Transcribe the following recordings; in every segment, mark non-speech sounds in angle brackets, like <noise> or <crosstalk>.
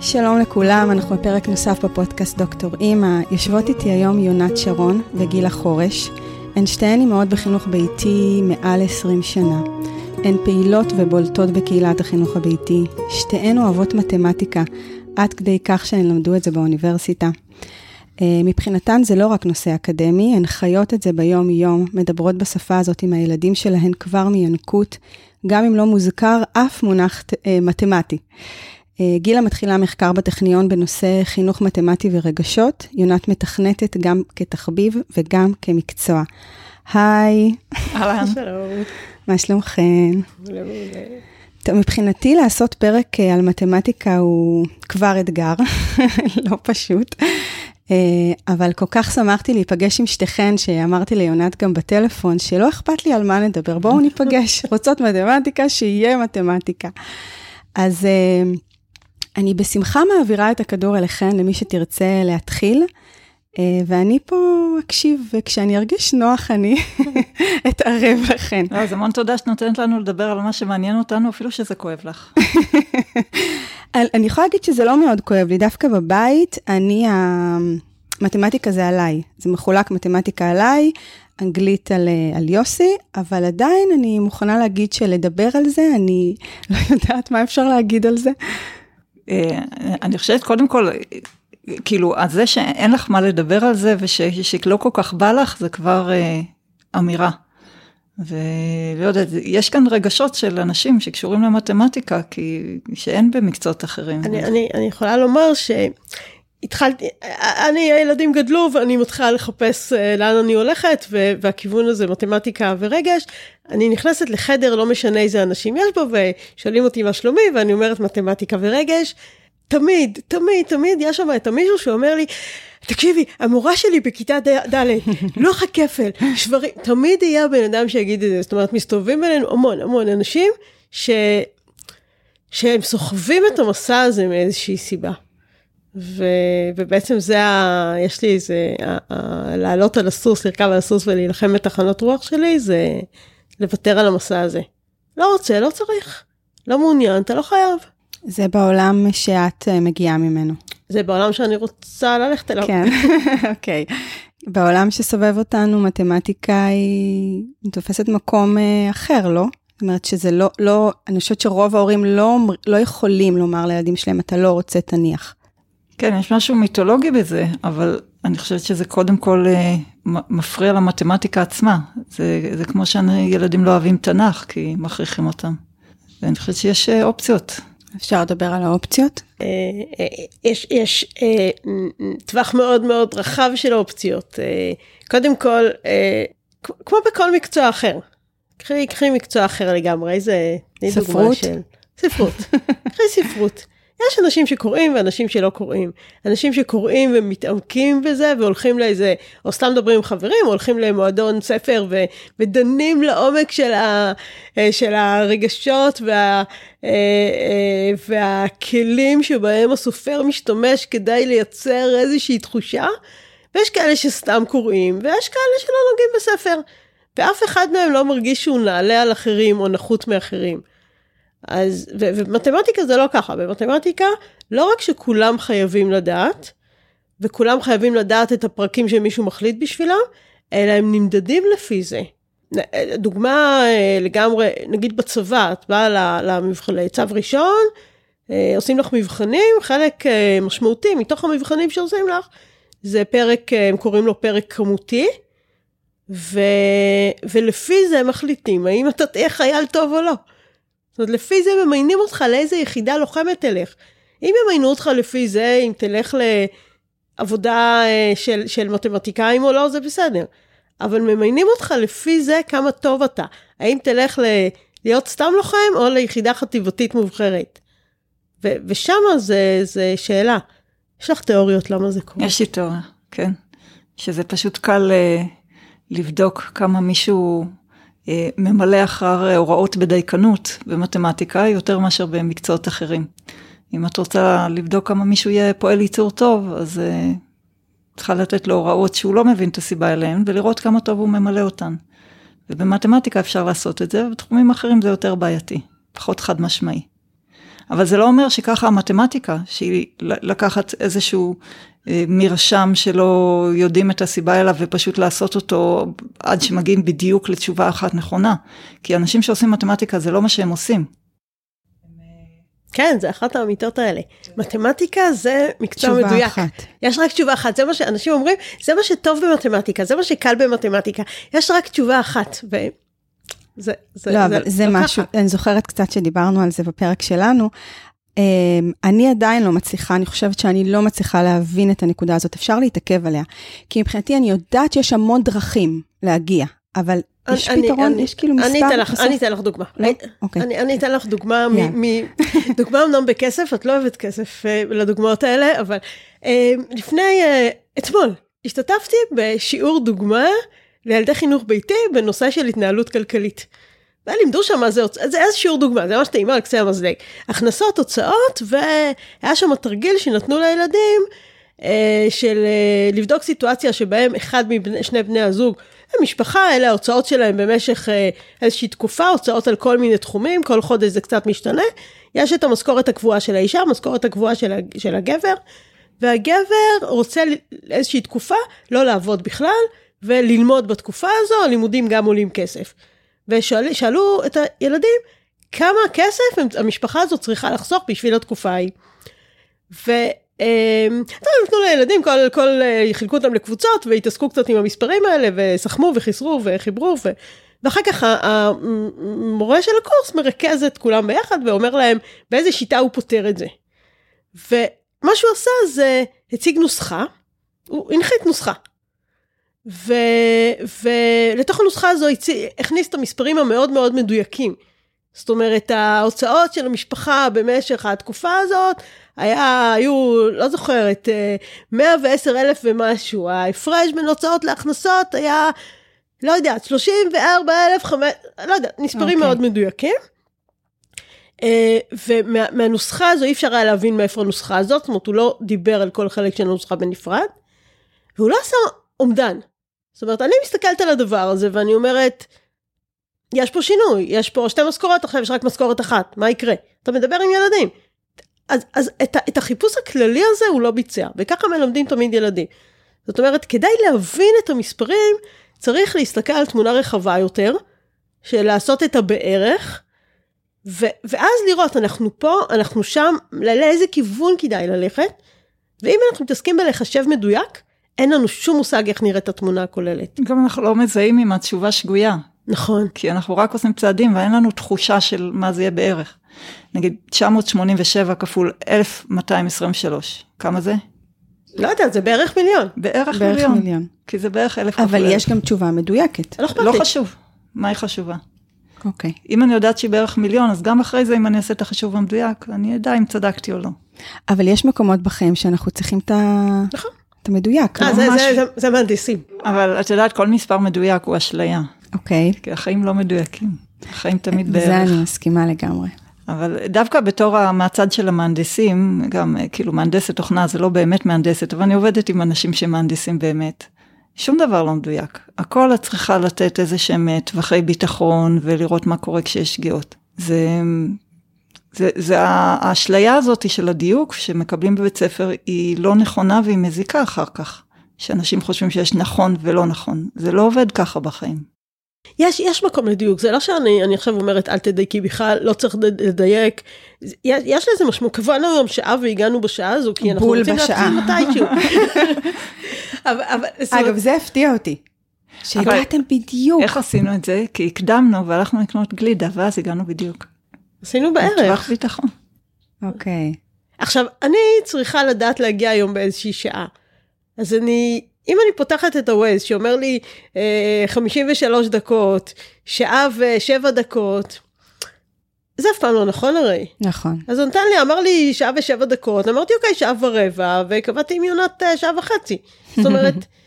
שלום לכולם, אנחנו בפרק נוסף בפודקאסט דוקטור אימא. יושבות איתי היום יונת שרון וגילה חורש. הן שתיהן אימהות בחינוך ביתי מעל 20 שנה. הן פעילות ובולטות בקהילת החינוך הביתי. שתיהן אוהבות מתמטיקה, עד כדי כך שהן למדו את זה באוניברסיטה. אה, מבחינתן זה לא רק נושא אקדמי, הן חיות את זה ביום-יום, מדברות בשפה הזאת עם הילדים שלהן כבר מינקות, גם אם לא מוזכר אף מונח אה, מתמטי. אה, גילה מתחילה מחקר בטכניון בנושא חינוך מתמטי ורגשות. יונת מתכנתת גם כתחביב וגם כמקצוע. היי. אהלן. <laughs> שלום. מה שלומכן? טוב, מבחינתי לעשות פרק אה, על מתמטיקה הוא כבר אתגר, <laughs> לא פשוט. אה, אבל כל כך שמחתי להיפגש עם שתיכן, שאמרתי ליונת גם בטלפון, שלא אכפת לי על מה נדבר, בואו ניפגש, <laughs> רוצות מתמטיקה, שיהיה מתמטיקה. אז אני בשמחה מעבירה את הכדור אליכן, למי שתרצה להתחיל, אה, ואני פה אקשיב, וכשאני ארגיש נוח אני <laughs> אתערב לכן. אז המון תודה שאת נותנת לנו לדבר על מה שמעניין אותנו, אפילו שזה כואב לך. <laughs> אני יכולה להגיד שזה לא מאוד כואב לי, דווקא בבית, אני, המתמטיקה זה עליי, זה מחולק מתמטיקה עליי, אנגלית על, אה, על יוסי, אבל עדיין אני מוכנה להגיד שלדבר על זה, אני לא יודעת מה אפשר להגיד על זה. אה, אני חושבת קודם כל, כאילו, אז זה שאין לך מה לדבר על זה ושלא כל כך בא לך, זה כבר אה, אמירה. ולא יודעת, יש כאן רגשות של אנשים שקשורים למתמטיקה, כי שאין במקצועות אחרים. אני, אני, אני יכולה לומר ש... התחלתי, אני, הילדים גדלו ואני מתחילה לחפש אה, לאן אני הולכת, והכיוון הזה מתמטיקה ורגש. אני נכנסת לחדר, לא משנה איזה אנשים יש בו, ושואלים אותי מה שלומי, ואני אומרת מתמטיקה ורגש. תמיד, תמיד, תמיד יש שם את המישהו שאומר לי, תקשיבי, המורה שלי בכיתה ד', <laughs> לוח הכפל, שברים, תמיד יהיה בן אדם שיגיד את זה. זאת אומרת, מסתובבים בינינו המון המון אנשים ש... שהם סוחבים את המסע הזה מאיזושהי סיבה. ו, ובעצם זה ה... יש לי איזה, ה, ה, לעלות על הסוס, לרכב על הסוס ולהילחם בתחנות רוח שלי, זה לוותר על המסע הזה. לא רוצה, לא צריך. לא מעוניין, אתה לא חייב. זה בעולם שאת אה, מגיעה ממנו. זה בעולם שאני רוצה ללכת אליו. כן, <laughs> אוקיי. okay. בעולם שסובב אותנו, מתמטיקה היא תופסת מקום אה, אחר, לא? זאת אומרת שזה לא, לא, אני חושבת שרוב ההורים לא, לא יכולים לומר לילדים שלהם, אתה לא רוצה, תניח. כן, יש משהו מיתולוגי בזה, אבל אני חושבת שזה קודם כל אה, מפריע למתמטיקה עצמה. זה, זה כמו שילדים לא אוהבים תנ"ך, כי מכריחים אותם. ואני חושבת שיש אה, אופציות. אפשר לדבר על האופציות? אה, יש, יש טווח מאוד מאוד רחב של אופציות. קודם כל, כמו בכל מקצוע אחר. קחי, קחי מקצוע אחר לגמרי, זה... ספרות? של... ספרות. <laughs> קחי ספרות. יש אנשים שקוראים ואנשים שלא קוראים. אנשים שקוראים ומתעמקים בזה והולכים לאיזה, או סתם מדברים עם חברים, או הולכים למועדון ספר ו, ודנים לעומק של, ה, אה, של הרגשות וה, אה, אה, והכלים שבהם הסופר משתמש כדי לייצר איזושהי תחושה. ויש כאלה שסתם קוראים, ויש כאלה שלא נוגעים בספר. ואף אחד מהם לא מרגיש שהוא נעלה על אחרים או נחות מאחרים. אז, ו- ומתמטיקה זה לא ככה, במתמטיקה לא רק שכולם חייבים לדעת, וכולם חייבים לדעת את הפרקים שמישהו מחליט בשבילם, אלא הם נמדדים לפי זה. דוגמה אה, לגמרי, נגיד בצבא, את באה לצו ראשון, אה, עושים לך מבחנים, חלק אה, משמעותי מתוך המבחנים שעושים לך, זה פרק, הם קוראים לו פרק כמותי, ו... ולפי זה מחליטים האם אתה תהיה חייל טוב או לא. זאת אומרת, לפי זה ממיינים אותך לאיזה יחידה לוחמת תלך. אם ימיינו אותך לפי זה, אם תלך לעבודה אה, של, של מתמטיקאים או לא, זה בסדר. אבל ממיינים אותך לפי זה כמה טוב אתה. האם תלך ל... להיות סתם לוחם או ליחידה חטיבתית מובחרת. ו- ושם זה, זה שאלה. יש לך תיאוריות למה זה קורה? יש לי תיאוריה, כן. שזה פשוט קל uh, לבדוק כמה מישהו ממלא אחר הוראות בדייקנות במתמטיקה יותר מאשר במקצועות אחרים. אם את רוצה לבדוק כמה מישהו יהיה פועל ייצור טוב, אז uh, צריכה לתת לו הוראות שהוא לא מבין את הסיבה אליהן, ולראות כמה טוב הוא ממלא אותן. ובמתמטיקה אפשר לעשות את זה, ובתחומים אחרים זה יותר בעייתי, פחות חד משמעי. אבל זה לא אומר שככה המתמטיקה, שהיא לקחת איזשהו אה, מרשם שלא יודעים את הסיבה אליו ופשוט לעשות אותו עד שמגיעים בדיוק לתשובה אחת נכונה. כי אנשים שעושים מתמטיקה זה לא מה שהם עושים. כן, זה אחת האמיתות האלה. מתמטיקה זה מקצוע מדויק. תשובה אחת. יש רק תשובה אחת, זה מה שאנשים אומרים, זה מה שטוב במתמטיקה, זה מה שקל במתמטיקה. יש רק תשובה אחת. זה, זה, לא, זה, אבל זה לא משהו, ככה. אני זוכרת קצת שדיברנו על זה בפרק שלנו. אמ, אני עדיין לא מצליחה, אני חושבת שאני לא מצליחה להבין את הנקודה הזאת, אפשר להתעכב עליה. כי מבחינתי אני יודעת שיש המון דרכים להגיע, אבל יש אני, פתרון, אני, יש כאילו מספר? אני אתן לך, אני אתן לך דוגמה. לא? אוקיי. אני, אני אתן לך דוגמה, yeah. מ, מ, <laughs> דוגמה אמנם בכסף, את לא אוהבת כסף uh, לדוגמאות האלה, אבל uh, לפני, uh, אתמול, השתתפתי בשיעור דוגמה לילדי חינוך ביתי בנושא של התנהלות כלכלית. ולימדו שם מה זה, זה איזה שיעור דוגמה, זה ממש טעימה על קצה המזלג. הכנסות, הוצאות, והיה שם תרגיל שנתנו לילדים, אה, של אה, לבדוק סיטואציה שבהם אחד משני בני הזוג המשפחה, אלה ההוצאות שלהם במשך אה, איזושהי תקופה, הוצאות על כל מיני תחומים, כל חודש זה קצת משתנה. יש את המשכורת הקבועה של האישה, המשכורת הקבועה של, של הגבר, והגבר רוצה איזושהי תקופה לא לעבוד בכלל, וללמוד בתקופה הזו, הלימודים גם עולים כסף. ושאלו את הילדים, כמה כסף המשפחה הזו צריכה לחסוך בשביל התקופה ההיא. אמ, טוב, נתנו לילדים, כל, כל, אה, חילקו אותם לקבוצות והתעסקו קצת עם המספרים האלה וסכמו וחיסרו וחיברו ו... ואחר כך המורה של הקורס מרכז את כולם ביחד ואומר להם באיזה שיטה הוא פותר את זה. ומה שהוא עשה זה הציג נוסחה, הוא הנחית נוסחה. ו... ולתוך הנוסחה הזו הכניס את המספרים המאוד מאוד מדויקים. זאת אומרת, ההוצאות של המשפחה במשך התקופה הזאת, היה, היו, לא זוכרת, 110 אה, אלף ומשהו, ההפרש בין הוצאות להכנסות היה, לא יודעת, 34 אלף, לא יודעת, מספרים okay. אוקיי. מאוד מדויקים. אה, ומהנוסחה הזו אי אפשר היה להבין מאיפה הנוסחה הזאת, זאת אומרת, הוא לא דיבר על כל חלק של הנוסחה בנפרד, והוא לא עשה אומדן. זאת אומרת, אני מסתכלת על הדבר הזה ואני אומרת, יש פה שינוי, יש פה שתי משכורות, עכשיו יש רק משכורת אחת, מה יקרה? אתה מדבר עם ילדים. אז, אז את, את החיפוש הכללי הזה הוא לא ביצע, וככה מלמדים תמיד ילדים. זאת אומרת, כדי להבין את המספרים, צריך להסתכל על תמונה רחבה יותר, של לעשות את הבערך, ו, ואז לראות, אנחנו פה, אנחנו שם, לאיזה כיוון כדאי ללכת, ואם אנחנו מתעסקים בלחשב מדויק, אין לנו שום מושג איך נראית התמונה הכוללת. גם אנחנו לא מזהים עם התשובה שגויה. נכון. כי אנחנו רק עושים צעדים ואין לנו תחושה של מה זה יהיה בערך. נגיד 987 כפול 1223, כמה זה? לא יודעת, זה בערך מיליון. בערך, בערך מיליון. מיליון. כי זה בערך אלף כפול אלף. אבל יש גם תשובה מדויקת. לא, לא חשוב, מה היא חשובה. אוקיי. Okay. אם אני יודעת שהיא בערך מיליון, אז גם אחרי זה, אם אני אעשה את החישוב המדויק, אני אדע אם צדקתי או לא. אבל יש מקומות בחיים שאנחנו צריכים את ה... נכון. את המדויק. אה, לא זה, זה, זה, זה מהנדסים. אבל את יודעת, כל מספר מדויק הוא אשליה. אוקיי. כי החיים לא מדויקים. החיים תמיד בערך. זה אני מסכימה לגמרי. אבל דווקא בתור מהצד של המהנדסים, גם כאילו מהנדסת תוכנה זה לא באמת מהנדסת, אבל אני עובדת עם אנשים שמהנדסים באמת. שום דבר לא מדויק. הכל את צריכה לתת איזה שהם אה, טווחי ביטחון ולראות מה קורה כשיש שגיאות. זה, זה, זה האשליה הזאת של הדיוק שמקבלים בבית ספר היא לא נכונה והיא מזיקה אחר כך. שאנשים חושבים שיש נכון ולא נכון. זה לא עובד ככה בחיים. יש, יש מקום לדיוק, זה לא שאני אני עכשיו אומרת אל תדייקי בכלל, לא צריך לדייק. יש, יש לזה משמעות, קבענו היום שעה והגענו בשעה הזו, כי אנחנו רוצים להתחיל מתישהו. <laughs> אבל, אבל, אגב, זה הפתיע אותי. שהגעתם בדיוק. איך עשינו את זה? כי הקדמנו והלכנו לקנות גלידה, ואז הגענו בדיוק. עשינו בערך. טווח ביטחון. אוקיי. עכשיו, אני צריכה לדעת להגיע היום באיזושהי שעה. אז אני אם אני פותחת את ה-Waze שאומר לי אה, 53 דקות, שעה ושבע דקות, זה אף פעם לא נכון הרי. נכון. אז הוא נתן לי, אמר לי שעה ושבע דקות, אמרתי אוקיי, שעה ורבע, וקבעתי עם יונת אה, שעה וחצי. זאת אומרת... <laughs>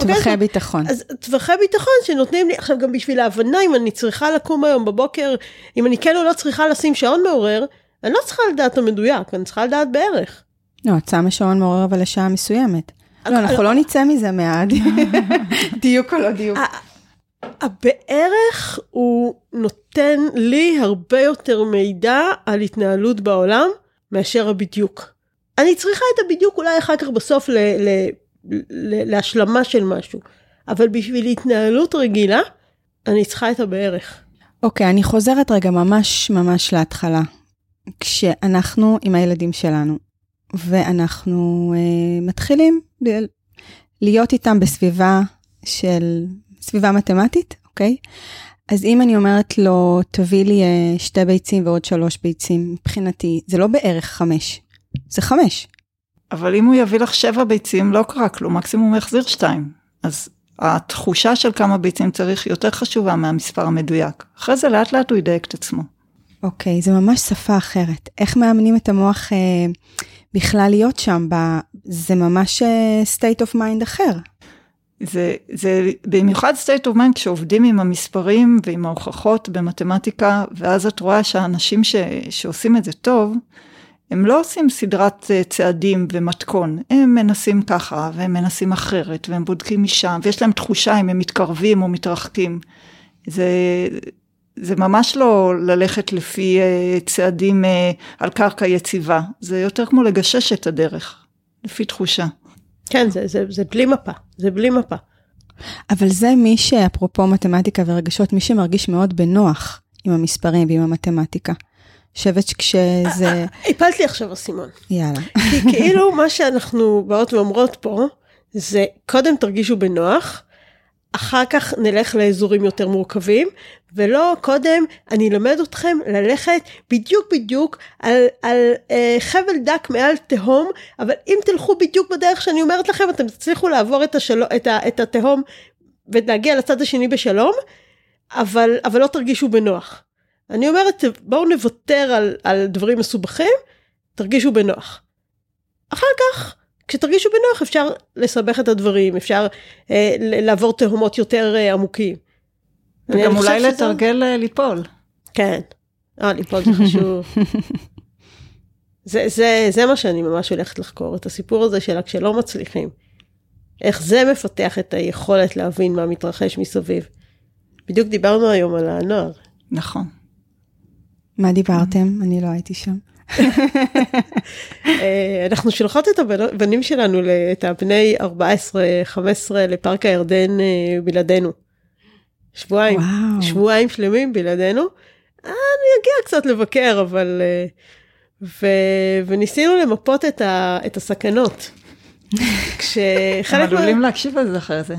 טווחי אוקיי, ביטחון. אז טווחי ביטחון שנותנים לי, עכשיו גם בשביל ההבנה אם אני צריכה לקום היום בבוקר, אם אני כן או לא צריכה לשים שעון מעורר, אני לא צריכה לדעת המדויק, אני צריכה לדעת בערך. לא, את שמה שעון מעורר אבל לשעה מסוימת. לא, אנחנו לא נצא מזה מעד. <laughs> דיוק או לא דיוק. הבערך הוא נותן לי הרבה יותר מידע על התנהלות בעולם מאשר הבדיוק. אני צריכה את הבדיוק אולי אחר כך בסוף ל, להשלמה של משהו, אבל בשביל התנהלות רגילה, אני צריכה את הבערך. אוקיי, okay, אני חוזרת רגע ממש ממש להתחלה. כשאנחנו עם הילדים שלנו, ואנחנו uh, מתחילים להיות איתם בסביבה של, סביבה מתמטית, אוקיי? אז אם אני אומרת לו, תביא לי uh, שתי ביצים ועוד שלוש ביצים, מבחינתי, זה לא בערך חמש, זה חמש. אבל אם הוא יביא לך שבע ביצים, לא קרה כלום, מקסימום הוא יחזיר שתיים. אז התחושה של כמה ביצים צריך יותר חשובה מהמספר המדויק. אחרי זה לאט לאט הוא ידייק את עצמו. אוקיי, okay, זה ממש שפה אחרת. איך מאמנים את המוח אה, בכלל להיות שם? ב... זה ממש אה, state of mind אחר. זה, זה במיוחד state of mind כשעובדים עם המספרים ועם ההוכחות במתמטיקה, ואז את רואה שהאנשים ש, שעושים את זה טוב, הם לא עושים סדרת אה, צעדים ומתכון, הם מנסים ככה והם מנסים אחרת והם בודקים משם ויש להם תחושה אם הם מתקרבים או מתרחקים. זה, זה ממש לא ללכת לפי אה, צעדים אה, על קרקע יציבה, זה יותר כמו לגשש את הדרך, לפי תחושה. כן, זה, זה, זה בלי מפה, זה בלי מפה. אבל זה מי שאפרופו מתמטיקה ורגשות, מי שמרגיש מאוד בנוח עם המספרים ועם המתמטיקה. חושבת שכשזה... הפלת לי עכשיו אסימון. יאללה. כי כאילו מה שאנחנו באות ואומרות פה, זה קודם תרגישו בנוח, אחר כך נלך לאזורים יותר מורכבים, ולא קודם אני אלמד אתכם ללכת בדיוק בדיוק על, על אה, חבל דק מעל תהום, אבל אם תלכו בדיוק בדרך שאני אומרת לכם, אתם תצליחו לעבור את, השל... את, ה... את התהום ולהגיע לצד השני בשלום, אבל, אבל לא תרגישו בנוח. אני אומרת, בואו נוותר על, על דברים מסובכים, תרגישו בנוח. אחר כך, כשתרגישו בנוח אפשר לסבך את הדברים, אפשר אה, לעבור תהומות יותר אה, עמוקים. וגם אולי לתרגל שזה... ליפול. כן, אה, ליפול זה חשוב. <laughs> זה, זה, זה מה שאני ממש הולכת לחקור, את הסיפור הזה של כשלא מצליחים. איך זה מפתח את היכולת להבין מה מתרחש מסביב. בדיוק דיברנו היום על הנוער. נכון. מה דיברתם? אני לא הייתי שם. אה, אנחנו שולחות את הבנים שלנו, את הבני 14-15 לפארק הירדן אה, בלעדינו. שבועיים, וואו. שבועיים שלמים בלעדינו. אה, אני אגיע קצת לבקר, אבל... ו... וניסינו למפות את, ה... את הסכנות. <laughs> כשחלק מה... הם עלולים להקשיב על זה אחרי זה.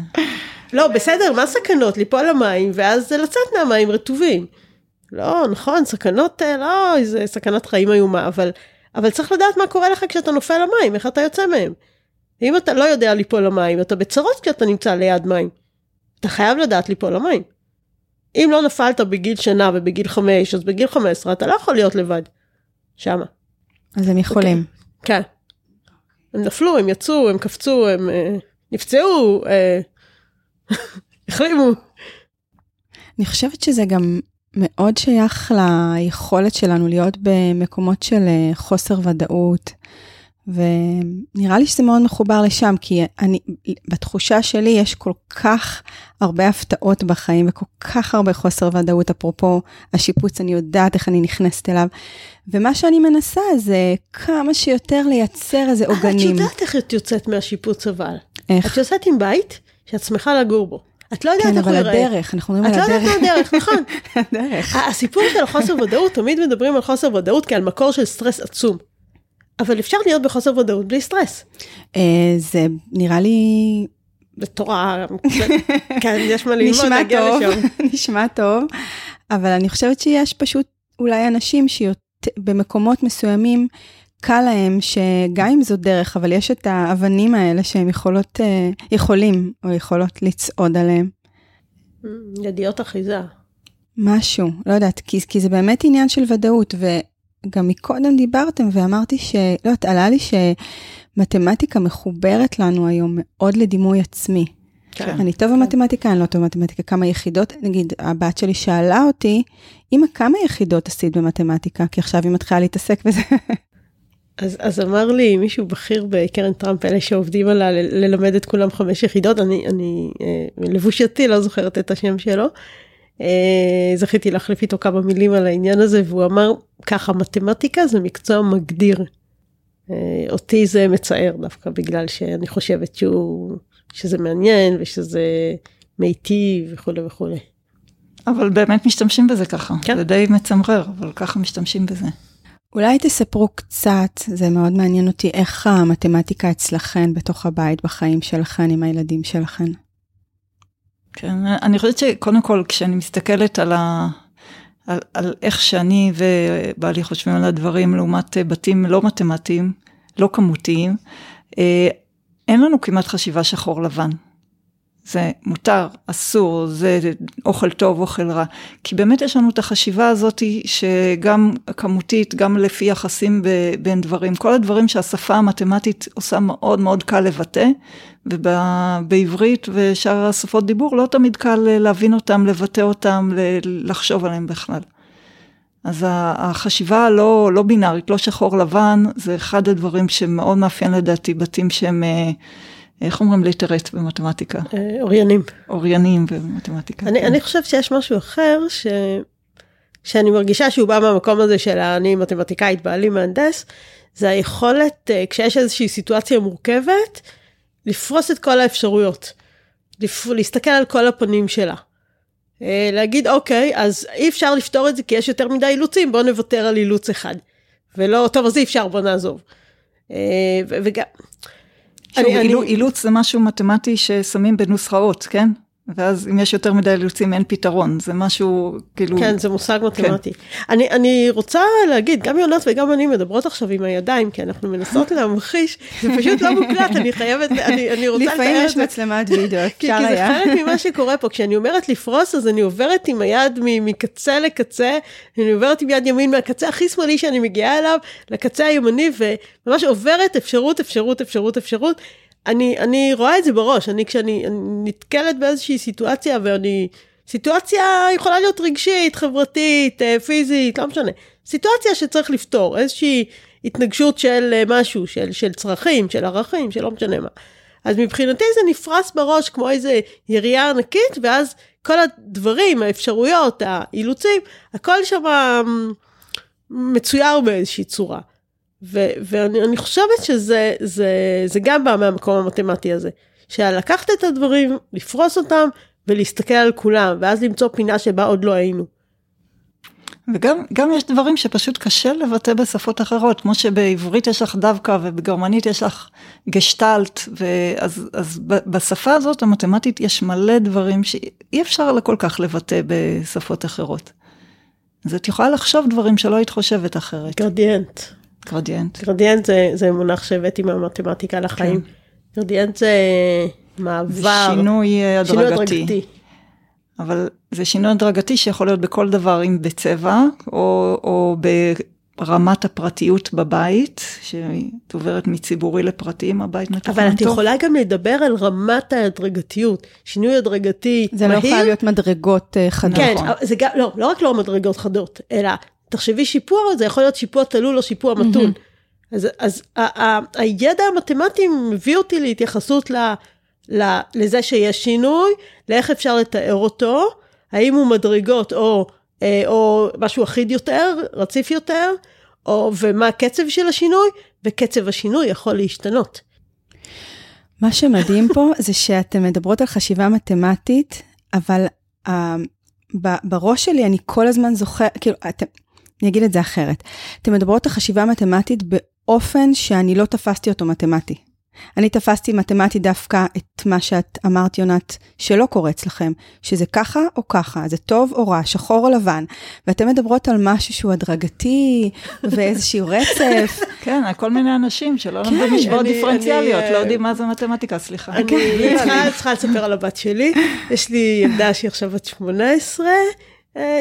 לא, בסדר, מה סכנות? ליפול למים, ואז לצאת מהמים רטובים. לא, נכון, סכנות, אה, לא, איזה סכנת חיים איומה, אבל, אבל צריך לדעת מה קורה לך כשאתה נופל למים, איך אתה יוצא מהם. אם אתה לא יודע ליפול למים, אתה בצרות כשאתה נמצא ליד מים. אתה חייב לדעת ליפול למים. אם לא נפלת בגיל שנה ובגיל חמש, אז בגיל חמש עשרה אתה לא יכול להיות לבד. שמה. אז הם יכולים. Okay. כן. הם נפלו, הם יצאו, הם קפצו, הם uh, נפצעו, uh, <laughs> החלימו. אני חושבת שזה גם מאוד שייך ליכולת שלנו להיות במקומות של אה, חוסר ודאות, ונראה לי שזה מאוד מחובר לשם, כי אני, בתחושה שלי יש כל כך הרבה הפתעות בחיים וכל כך הרבה חוסר ודאות, אפרופו השיפוץ, אני יודעת איך אני נכנסת אליו, ומה שאני מנסה זה כמה שיותר לייצר איזה עוגנים. את יודעת איך את יוצאת מהשיפוץ אבל. איך? את יוצאת עם בית שאת שמחה לגור בו. את לא יודעת כן, איך הוא ייראה. כן, אבל הדרך, אנחנו מדברים על הדרך. את לא יודעת מה הדרך, נכון. <laughs> הדרך. הסיפור של החוסר ודאות, תמיד מדברים על חוסר ודאות כעל מקור של סטרס עצום. אבל אפשר להיות בחוסר ודאות בלי סטרס. אה, זה נראה לי... בתורה, כן, יש מה ללמוד, להגיע לשם. <laughs> נשמע טוב, אבל אני חושבת שיש פשוט אולי אנשים שבמקומות מסוימים קל להם שגם אם זו דרך, אבל יש את האבנים האלה שהם יכולות, אה, יכולים או יכולות לצעוד עליהם. ידיעות אחיזה. משהו, לא יודעת, כי, כי זה באמת עניין של ודאות, וגם מקודם דיברתם ואמרתי שלא יודעת, עלה לי שמתמטיקה מחוברת לנו היום מאוד לדימוי עצמי. כן. אני טוב כן. במתמטיקה, אני לא טוב במתמטיקה, כמה יחידות, נגיד, הבת שלי שאלה אותי, אמא, כמה יחידות עשית במתמטיקה? כי עכשיו היא מתחילה להתעסק בזה. אז, אז אמר לי מישהו בכיר בקרן טראמפ, אלה שעובדים עליה ל- ללמד את כולם חמש יחידות, אני, אני אה, לבושתי לא זוכרת את השם שלו. אה, זכיתי להחליף איתו כמה מילים על העניין הזה, והוא אמר ככה, מתמטיקה זה מקצוע מגדיר. אה, אותי זה מצער דווקא בגלל שאני חושבת שהוא, שזה מעניין ושזה מיטיב וכולי וכולי. אבל באמת משתמשים בזה ככה. כן. זה די מצמרר, אבל ככה משתמשים בזה. אולי תספרו קצת, זה מאוד מעניין אותי, איך המתמטיקה אצלכן בתוך הבית, בחיים שלכן, עם הילדים שלכן. כן, אני חושבת שקודם כל, כשאני מסתכלת על, ה... על, על איך שאני ובעלי חושבים על הדברים לעומת בתים לא מתמטיים, לא כמותיים, אה, אין לנו כמעט חשיבה שחור לבן. זה מותר, אסור, זה אוכל טוב, אוכל רע. כי באמת יש לנו את החשיבה הזאת שגם כמותית, גם לפי יחסים בין דברים, כל הדברים שהשפה המתמטית עושה מאוד מאוד קל לבטא, ובעברית ושאר השפות דיבור לא תמיד קל להבין אותם, לבטא אותם, לחשוב עליהם בכלל. אז החשיבה הלא לא בינארית, לא שחור לבן, זה אחד הדברים שמאוד מאפיין לדעתי בתים שהם... איך אומרים ליטרט במתמטיקה? אוריינים. אוריינים במתמטיקה. אני, כן. אני חושב שיש משהו אחר ש... שאני מרגישה שהוא בא מהמקום הזה של אני מתמטיקאית, בעלי מהנדס, זה היכולת, כשיש איזושהי סיטואציה מורכבת, לפרוס את כל האפשרויות. לפ... להסתכל על כל הפנים שלה. להגיד, אוקיי, אז אי אפשר לפתור את זה כי יש יותר מדי אילוצים, בואו נוותר על אילוץ אחד. ולא, טוב, אז אי אפשר, בואו נעזוב. וגם... שוב, אני, אילו, אני... אילוץ זה משהו מתמטי ששמים בנוסחאות, כן? ואז אם יש יותר מדי אילוצים אין פתרון, זה משהו כאילו... כן, זה מושג מתמטי. כן. אני, אני רוצה להגיד, גם יונת וגם אני מדברות עכשיו עם הידיים, כי אנחנו מנסות להמחיש, זה פשוט לא מוקלט, אני חייבת, אני, אני רוצה לתאר את זה. לפעמים יש מצלמת וידאו, אפשר היה. כי זה חלק ממה שקורה פה, כשאני אומרת לפרוס, אז אני עוברת עם היד מקצה לקצה, אני עוברת עם יד ימין מהקצה הכי שמאלי שאני מגיעה אליו, לקצה הימני, וממש עוברת אפשרות, אפשרות, אפשרות, אפשרות. אני, אני רואה את זה בראש, אני כשאני נתקלת באיזושהי סיטואציה ואני, סיטואציה יכולה להיות רגשית, חברתית, אה, פיזית, לא משנה, סיטואציה שצריך לפתור, איזושהי התנגשות של אה, משהו, של, של צרכים, של ערכים, של לא משנה מה. אז מבחינתי זה נפרס בראש כמו איזה ירייה ענקית, ואז כל הדברים, האפשרויות, האילוצים, הכל שם מצויר באיזושהי צורה. ו- ואני חושבת שזה זה, זה גם בא מהמקום המתמטי הזה, שלקחת את הדברים, לפרוס אותם ולהסתכל על כולם, ואז למצוא פינה שבה עוד לא היינו. וגם גם יש דברים שפשוט קשה לבטא בשפות אחרות, כמו שבעברית יש לך דווקא ובגרמנית יש לך גשטלט, ואז, אז בשפה הזאת המתמטית יש מלא דברים שאי אפשר כל כך לבטא בשפות אחרות. אז את יכולה לחשוב דברים שלא היית חושבת אחרת. גרדיאנט. גרדיאנט. גרדיאנט זה, זה מונח שהבאתי מהמתמטיקה לחיים. כן. גרדיאנט זה מעבר. שינוי הדרגתי. שינוי הדרגתי. אבל זה שינוי הדרגתי שיכול להיות בכל דבר, אם בצבע, או, או ברמת הפרטיות בבית, שאת עוברת מציבורי לפרטי, אם הבית מתוכנן טוב. אבל את יכולה גם לדבר על רמת ההדרגתיות, שינוי הדרגתי זה מהיר. זה לא חייב להיות מדרגות אה, חדות. כן, נכון. זה גם, לא, לא רק לא מדרגות חדות, אלא תחשבי שיפוע, זה יכול להיות שיפוע תלול או שיפוע מתון. Mm-hmm. אז, אז ה, ה, הידע המתמטי מביא אותי להתייחסות ל, ל, לזה שיש שינוי, לאיך אפשר לתאר אותו, האם הוא מדרגות או, אה, או משהו אחיד יותר, רציף יותר, או, ומה הקצב של השינוי, וקצב השינוי יכול להשתנות. מה שמדהים פה <laughs> זה שאתן מדברות על חשיבה מתמטית, אבל uh, בראש שלי אני כל הזמן זוכר, כאילו, אתם... אני אגיד את זה אחרת. אתן מדברות על חשיבה מתמטית באופן שאני לא תפסתי אותו מתמטי. אני תפסתי מתמטי דווקא את מה שאת אמרת, יונת, שלא קורה אצלכם, שזה ככה או ככה, זה טוב או רע, שחור או לבן, ואתן מדברות על משהו שהוא הדרגתי, <laughs> ואיזשהו רצף. כן, על כל מיני אנשים שלא כן, למדו משוואות דיפרנציאליות, לא יודעים מה זה מתמטיקה, סליחה. אני צריכה לספר על הבת שלי, יש לי ילדה שהיא עכשיו בת 18, היא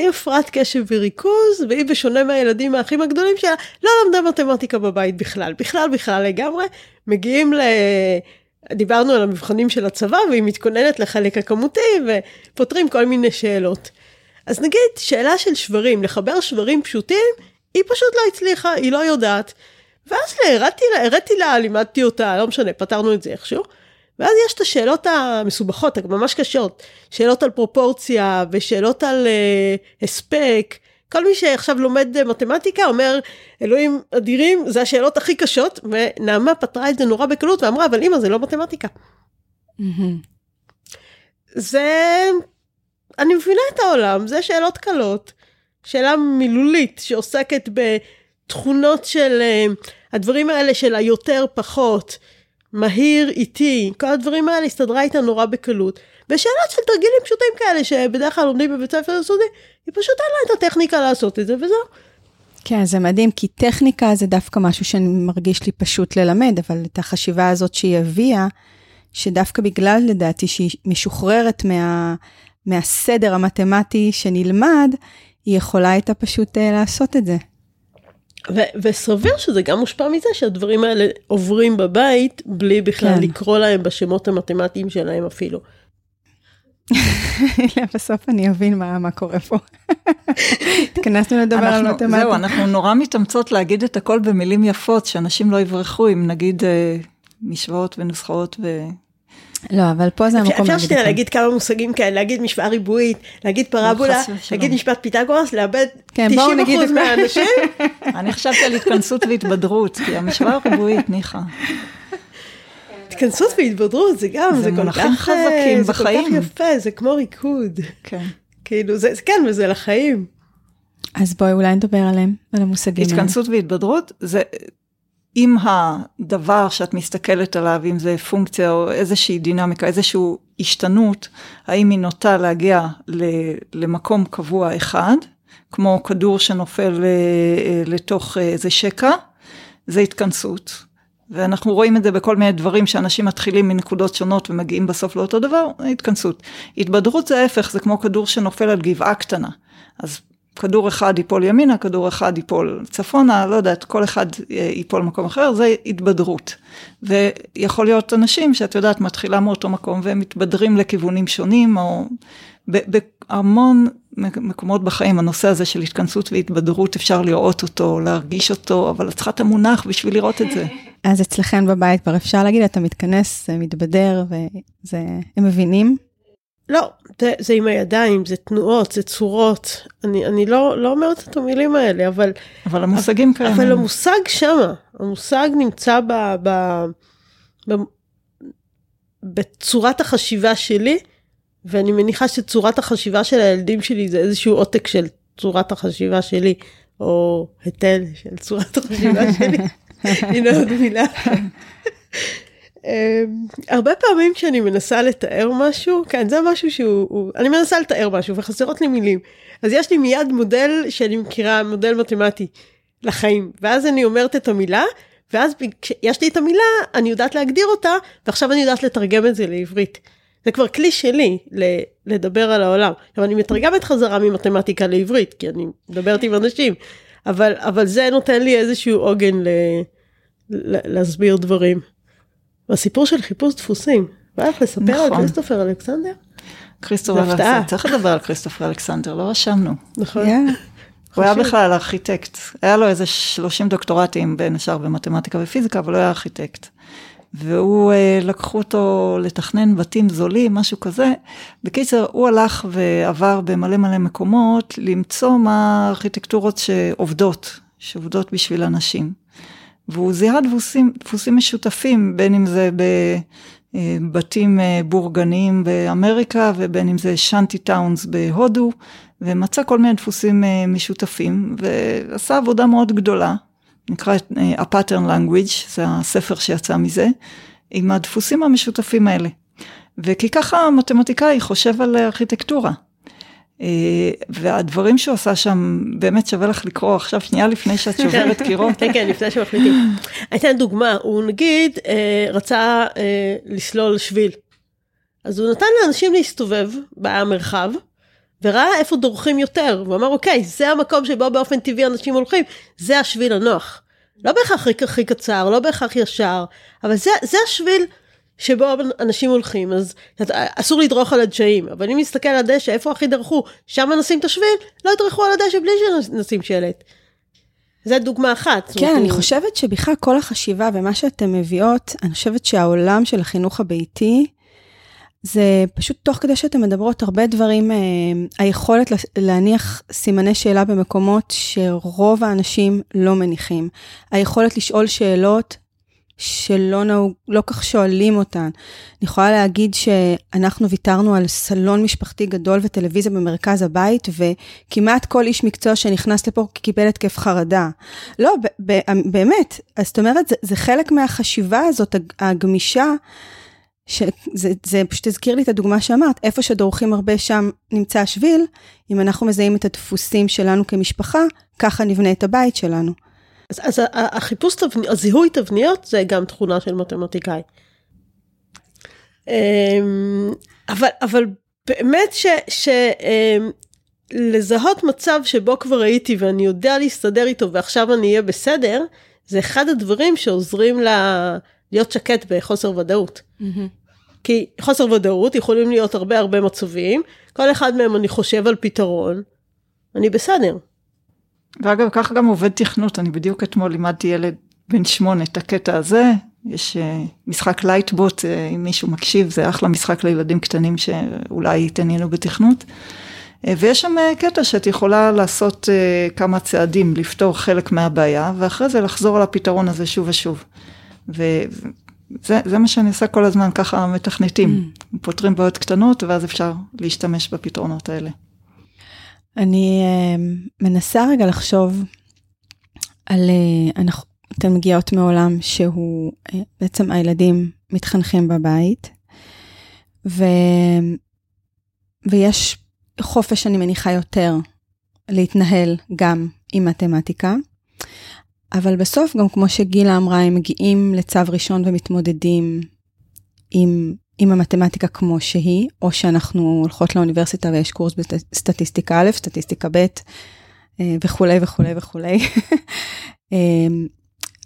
הפרעת קשב וריכוז, והיא בשונה מהילדים האחים הגדולים שלה, לא למדה מתמטיקה בבית בכלל, בכלל בכלל לגמרי. מגיעים ל... דיברנו על המבחנים של הצבא, והיא מתכוננת לחלק הכמותי, ופותרים כל מיני שאלות. אז נגיד, שאלה של שברים, לחבר שברים פשוטים, היא פשוט לא הצליחה, היא לא יודעת. ואז הראתי לה, הראתי לה, לימדתי אותה, לא משנה, פתרנו את זה איכשהו. ואז יש את השאלות המסובכות, ממש קשות, שאלות על פרופורציה ושאלות על uh, הספק. כל מי שעכשיו לומד מתמטיקה אומר, אלוהים אדירים, זה השאלות הכי קשות, ונעמה פתרה את זה נורא בקלות ואמרה, אבל אמא, זה לא מתמטיקה. זה, אני מבינה את העולם, זה שאלות קלות. שאלה מילולית שעוסקת בתכונות של uh, הדברים האלה של היותר פחות, מהיר, איטי, כל הדברים האלה הסתדרה איתה נורא בקלות. ושאלות של תרגילים פשוטים כאלה שבדרך כלל לומדים בבית ספר יסודי, היא פשוט אין לה את הטכניקה לעשות את זה וזהו. כן, זה מדהים, כי טכניקה זה דווקא משהו שמרגיש לי פשוט ללמד, אבל את החשיבה הזאת שהיא הביאה, שדווקא בגלל, לדעתי, שהיא משוחררת מה, מהסדר המתמטי שנלמד, היא יכולה הייתה פשוט uh, לעשות את זה. ו- וסביר שזה גם מושפע מזה שהדברים האלה עוברים בבית, בלי בכלל כן. לקרוא להם בשמות המתמטיים שלהם אפילו. <laughs> בסוף אני אבין מה, מה קורה פה. <laughs> התכנסנו לדבר על מתמטיקה. זהו, אנחנו נורא מתאמצות להגיד את הכל במילים יפות, שאנשים לא יברחו אם נגיד אה, משוואות ונוסחאות ו... לא, אבל פה זה המקום להגיד. אפשר שנייה להגיד כמה מושגים כאלה, להגיד משוואה ריבועית, להגיד פרבולה, להגיד משפט פיתגורס, לאבד 90% כן, מהאנשים. <laughs> אני חשבתי על התכנסות והתבדרות, כי המשוואה הריבועית, ניחא. התכנסות והתבדרות זה גם, זה כל כך חזקים בחיים. זה כל כך יפה, זה כמו ריקוד. כן. כאילו, זה כן, וזה לחיים. אז בואי אולי נדבר עליהם, על המושגים האלה. התכנסות והתבדרות, זה אם הדבר שאת מסתכלת עליו, אם זה פונקציה או איזושהי דינמיקה, איזושהי השתנות, האם היא נוטה להגיע למקום קבוע אחד, כמו כדור שנופל אה, לתוך איזה שקע, זה התכנסות. ואנחנו רואים את זה בכל מיני דברים שאנשים מתחילים מנקודות שונות ומגיעים בסוף לאותו דבר, התכנסות. התבדרות זה ההפך, זה כמו כדור שנופל על גבעה קטנה. אז כדור אחד ייפול ימינה, כדור אחד ייפול צפונה, לא יודעת, כל אחד ייפול למקום אחר, זה התבדרות. ויכול להיות אנשים שאת יודעת, מתחילה מאותו מקום והם מתבדרים לכיוונים שונים, או בהמון מקומות בחיים, הנושא הזה של התכנסות והתבדרות, אפשר לראות אותו, להרגיש אותו, אבל את צריכה את המונח בשביל לראות את זה. אז אצלכם בבית כבר אפשר להגיד, אתה מתכנס, מתבדר, והם מבינים לא, זה, זה עם הידיים, זה תנועות, זה צורות. אני, אני לא, לא אומרת את המילים האלה, אבל... אבל המושגים קיימים. אבל המושג שמה, המושג נמצא ב, ב, ב, בצורת החשיבה שלי, ואני מניחה שצורת החשיבה של הילדים שלי זה איזשהו עותק של צורת החשיבה שלי, או היטל של צורת החשיבה <laughs> שלי. הנה עוד מילה. Um, הרבה פעמים כשאני מנסה לתאר משהו, כן, זה משהו שהוא, הוא, אני מנסה לתאר משהו וחסרות לי מילים. אז יש לי מיד מודל שאני מכירה, מודל מתמטי לחיים, ואז אני אומרת את המילה, ואז כשיש לי את המילה, אני יודעת להגדיר אותה, ועכשיו אני יודעת לתרגם את זה לעברית. זה כבר כלי שלי לדבר על העולם. עכשיו, אני מתרגמת חזרה ממתמטיקה לעברית, כי אני מדברת עם אנשים, אבל, אבל זה נותן לי איזשהו עוגן ל- ל- להסביר דברים. הסיפור של חיפוש דפוסים. בא לך לספר נכון. על כריסטופר אלכסנדר? כריסטופר אלכסנדר, צריך לדבר על כריסטופר אלכסנדר, לא רשמנו. נכון. הוא היה בכלל ארכיטקט, היה לו איזה 30 דוקטורטים בין השאר במתמטיקה ופיזיקה, אבל הוא היה ארכיטקט. והוא, אה, לקחו אותו לתכנן בתים זולים, משהו כזה. בקיצר, הוא הלך ועבר במלא מלא מקומות למצוא מה הארכיטקטורות שעובדות, שעובדות בשביל אנשים. והוא זיהה דפוסים, דפוסים משותפים, בין אם זה בבתים אה, בורגניים באמריקה ובין אם זה שאנטי טאונס בהודו, ומצא כל מיני דפוסים אה, משותפים, ועשה עבודה מאוד גדולה, נקרא אה, ה-pattern language, זה הספר שיצא מזה, עם הדפוסים המשותפים האלה. וכי ככה המתמטיקאי חושב על ארכיטקטורה. אה, והדברים שהוא עשה שם, באמת שווה לך לקרוא עכשיו שנייה לפני שאת שוברת קירות. <laughs> כן, כן, לפני שמחליטים. אני אתן דוגמה, הוא נגיד אה, רצה אה, לסלול שביל. אז הוא נתן לאנשים להסתובב במרחב, וראה איפה דורכים יותר, והוא אמר, אוקיי, זה המקום שבו באופן טבעי אנשים הולכים, זה השביל הנוח. לא בהכרח הכי קצר, לא בהכרח ישר, אבל זה, זה השביל שבו אנשים הולכים, אז אסור לדרוך על הדשאים, אבל אם נסתכל על הדשא, איפה הכי דרכו? שם נשים את השביל, לא ידרכו על הדשא בלי שנשים שלט. זה דוגמה אחת. כן, אני חושבת שבכלל כל החשיבה ומה שאתן מביאות, אני חושבת שהעולם של החינוך הביתי, זה פשוט תוך כדי שאתן מדברות הרבה דברים, אה, היכולת להניח סימני שאלה במקומות שרוב האנשים לא מניחים. היכולת לשאול שאלות שלא נהוג, לא כך שואלים אותן. אני יכולה להגיד שאנחנו ויתרנו על סלון משפחתי גדול וטלוויזיה במרכז הבית, וכמעט כל איש מקצוע שנכנס לפה קיבל התקף חרדה. לא, באמת, אז זאת אומרת, זה, זה חלק מהחשיבה הזאת, הגמישה. שזה זה פשוט הזכיר לי את הדוגמה שאמרת, איפה שדורכים הרבה שם נמצא השביל, אם אנחנו מזהים את הדפוסים שלנו כמשפחה, ככה נבנה את הבית שלנו. אז, אז החיפוש, תבנ... הזיהוי תבניות זה גם תכונה של מתמטיקאי. אמ, אבל, אבל באמת ש... ש אמ, לזהות מצב שבו כבר הייתי ואני יודע להסתדר איתו ועכשיו אני אהיה בסדר, זה אחד הדברים שעוזרים לה להיות שקט בחוסר ודאות. Mm-hmm. כי חוסר ודאות יכולים להיות הרבה הרבה מצבים, כל אחד מהם אני חושב על פתרון, אני בסדר. ואגב, ככה גם עובד תכנות, אני בדיוק אתמול לימדתי ילד בן שמונה את הקטע הזה, יש uh, משחק לייטבוט, uh, אם מישהו מקשיב, זה אחלה משחק לילדים קטנים שאולי יתעניינו בתכנות. Uh, ויש שם קטע שאת יכולה לעשות כמה צעדים, לפתור חלק מהבעיה, ואחרי זה לחזור על הפתרון הזה שוב ושוב. וזה מה שאני עושה כל הזמן, ככה מתכנתים, mm. פותרים בעיות קטנות, ואז אפשר להשתמש בפתרונות האלה. אני uh, מנסה רגע לחשוב על, uh, אנחנו, אתן מגיעות מעולם שהוא, uh, בעצם הילדים מתחנכים בבית, ו, ויש חופש, אני מניחה, יותר להתנהל גם עם מתמטיקה. אבל בסוף, גם כמו שגילה אמרה, הם מגיעים לצו ראשון ומתמודדים עם עם המתמטיקה כמו שהיא, או שאנחנו הולכות לאוניברסיטה ויש קורס בסטטיסטיקה א', סטטיסטיקה ב', אה, וכולי וכולי וכולי. <laughs> אמ,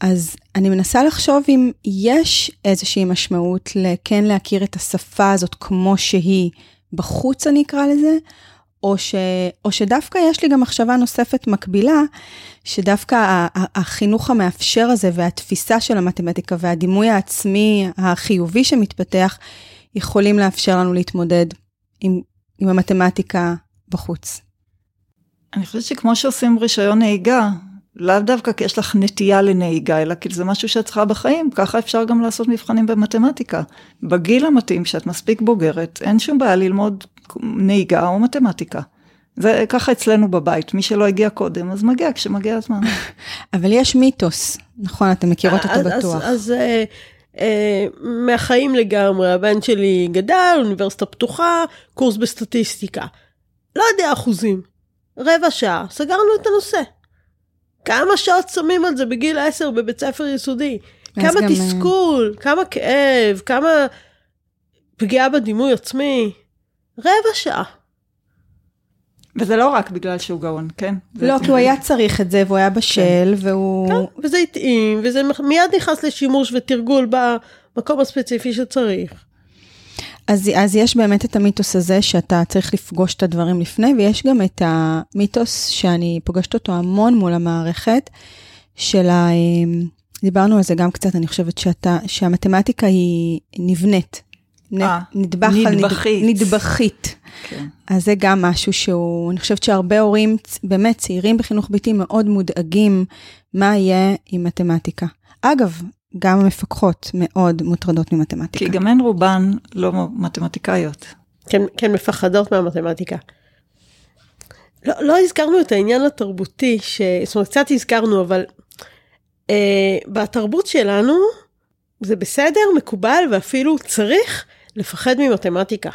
אז אני מנסה לחשוב אם יש איזושהי משמעות לכן להכיר את השפה הזאת כמו שהיא בחוץ, אני אקרא לזה, או, ש, או שדווקא יש לי גם מחשבה נוספת מקבילה, שדווקא החינוך המאפשר הזה והתפיסה של המתמטיקה והדימוי העצמי החיובי שמתפתח, יכולים לאפשר לנו להתמודד עם, עם המתמטיקה בחוץ. אני חושבת שכמו שעושים רישיון נהיגה, לאו דווקא כי יש לך נטייה לנהיגה, אלא כי זה משהו שאת צריכה בחיים, ככה אפשר גם לעשות מבחנים במתמטיקה. בגיל המתאים, שאת מספיק בוגרת, אין שום בעיה ללמוד נהיגה או מתמטיקה. זה ככה אצלנו בבית, מי שלא הגיע קודם, אז מגיע כשמגיע הזמן. <laughs> אבל יש מיתוס, נכון, אתם מכירות אותו בטוח. אז, אז אה, אה, מהחיים לגמרי, הבן שלי גדל, אוניברסיטה פתוחה, קורס בסטטיסטיקה. לא יודע אחוזים, רבע שעה, סגרנו את הנושא. כמה שעות שמים על זה בגיל 10 בבית ספר יסודי? כמה גם... תסכול, כמה כאב, כמה פגיעה בדימוי עצמי. רבע שעה. וזה לא רק בגלל שהוא גאון, כן? לא, כי הוא היה צריך את זה, והוא היה בשל, כן. והוא... כן, וזה התאים, וזה מיד נכנס לשימוש ותרגול במקום הספציפי שצריך. אז, אז יש באמת את המיתוס הזה שאתה צריך לפגוש את הדברים לפני, ויש גם את המיתוס שאני פוגשת אותו המון מול המערכת, של ה... דיברנו על זה גם קצת, אני חושבת שאתה, שהמתמטיקה היא נבנית. 아, אה, נדבך נדבכית. על נד, נדבכית. כן. אז זה גם משהו שהוא, אני חושבת שהרבה הורים, באמת צעירים בחינוך ביתי מאוד מודאגים מה יהיה עם מתמטיקה. אגב, גם המפקחות מאוד מוטרדות ממתמטיקה. כי גם הן רובן לא מתמטיקאיות. כן, כן מפחדות מהמתמטיקה. לא, לא הזכרנו את העניין התרבותי, ש... זאת אומרת, קצת הזכרנו, אבל אה, בתרבות שלנו זה בסדר, מקובל ואפילו צריך לפחד ממתמטיקה.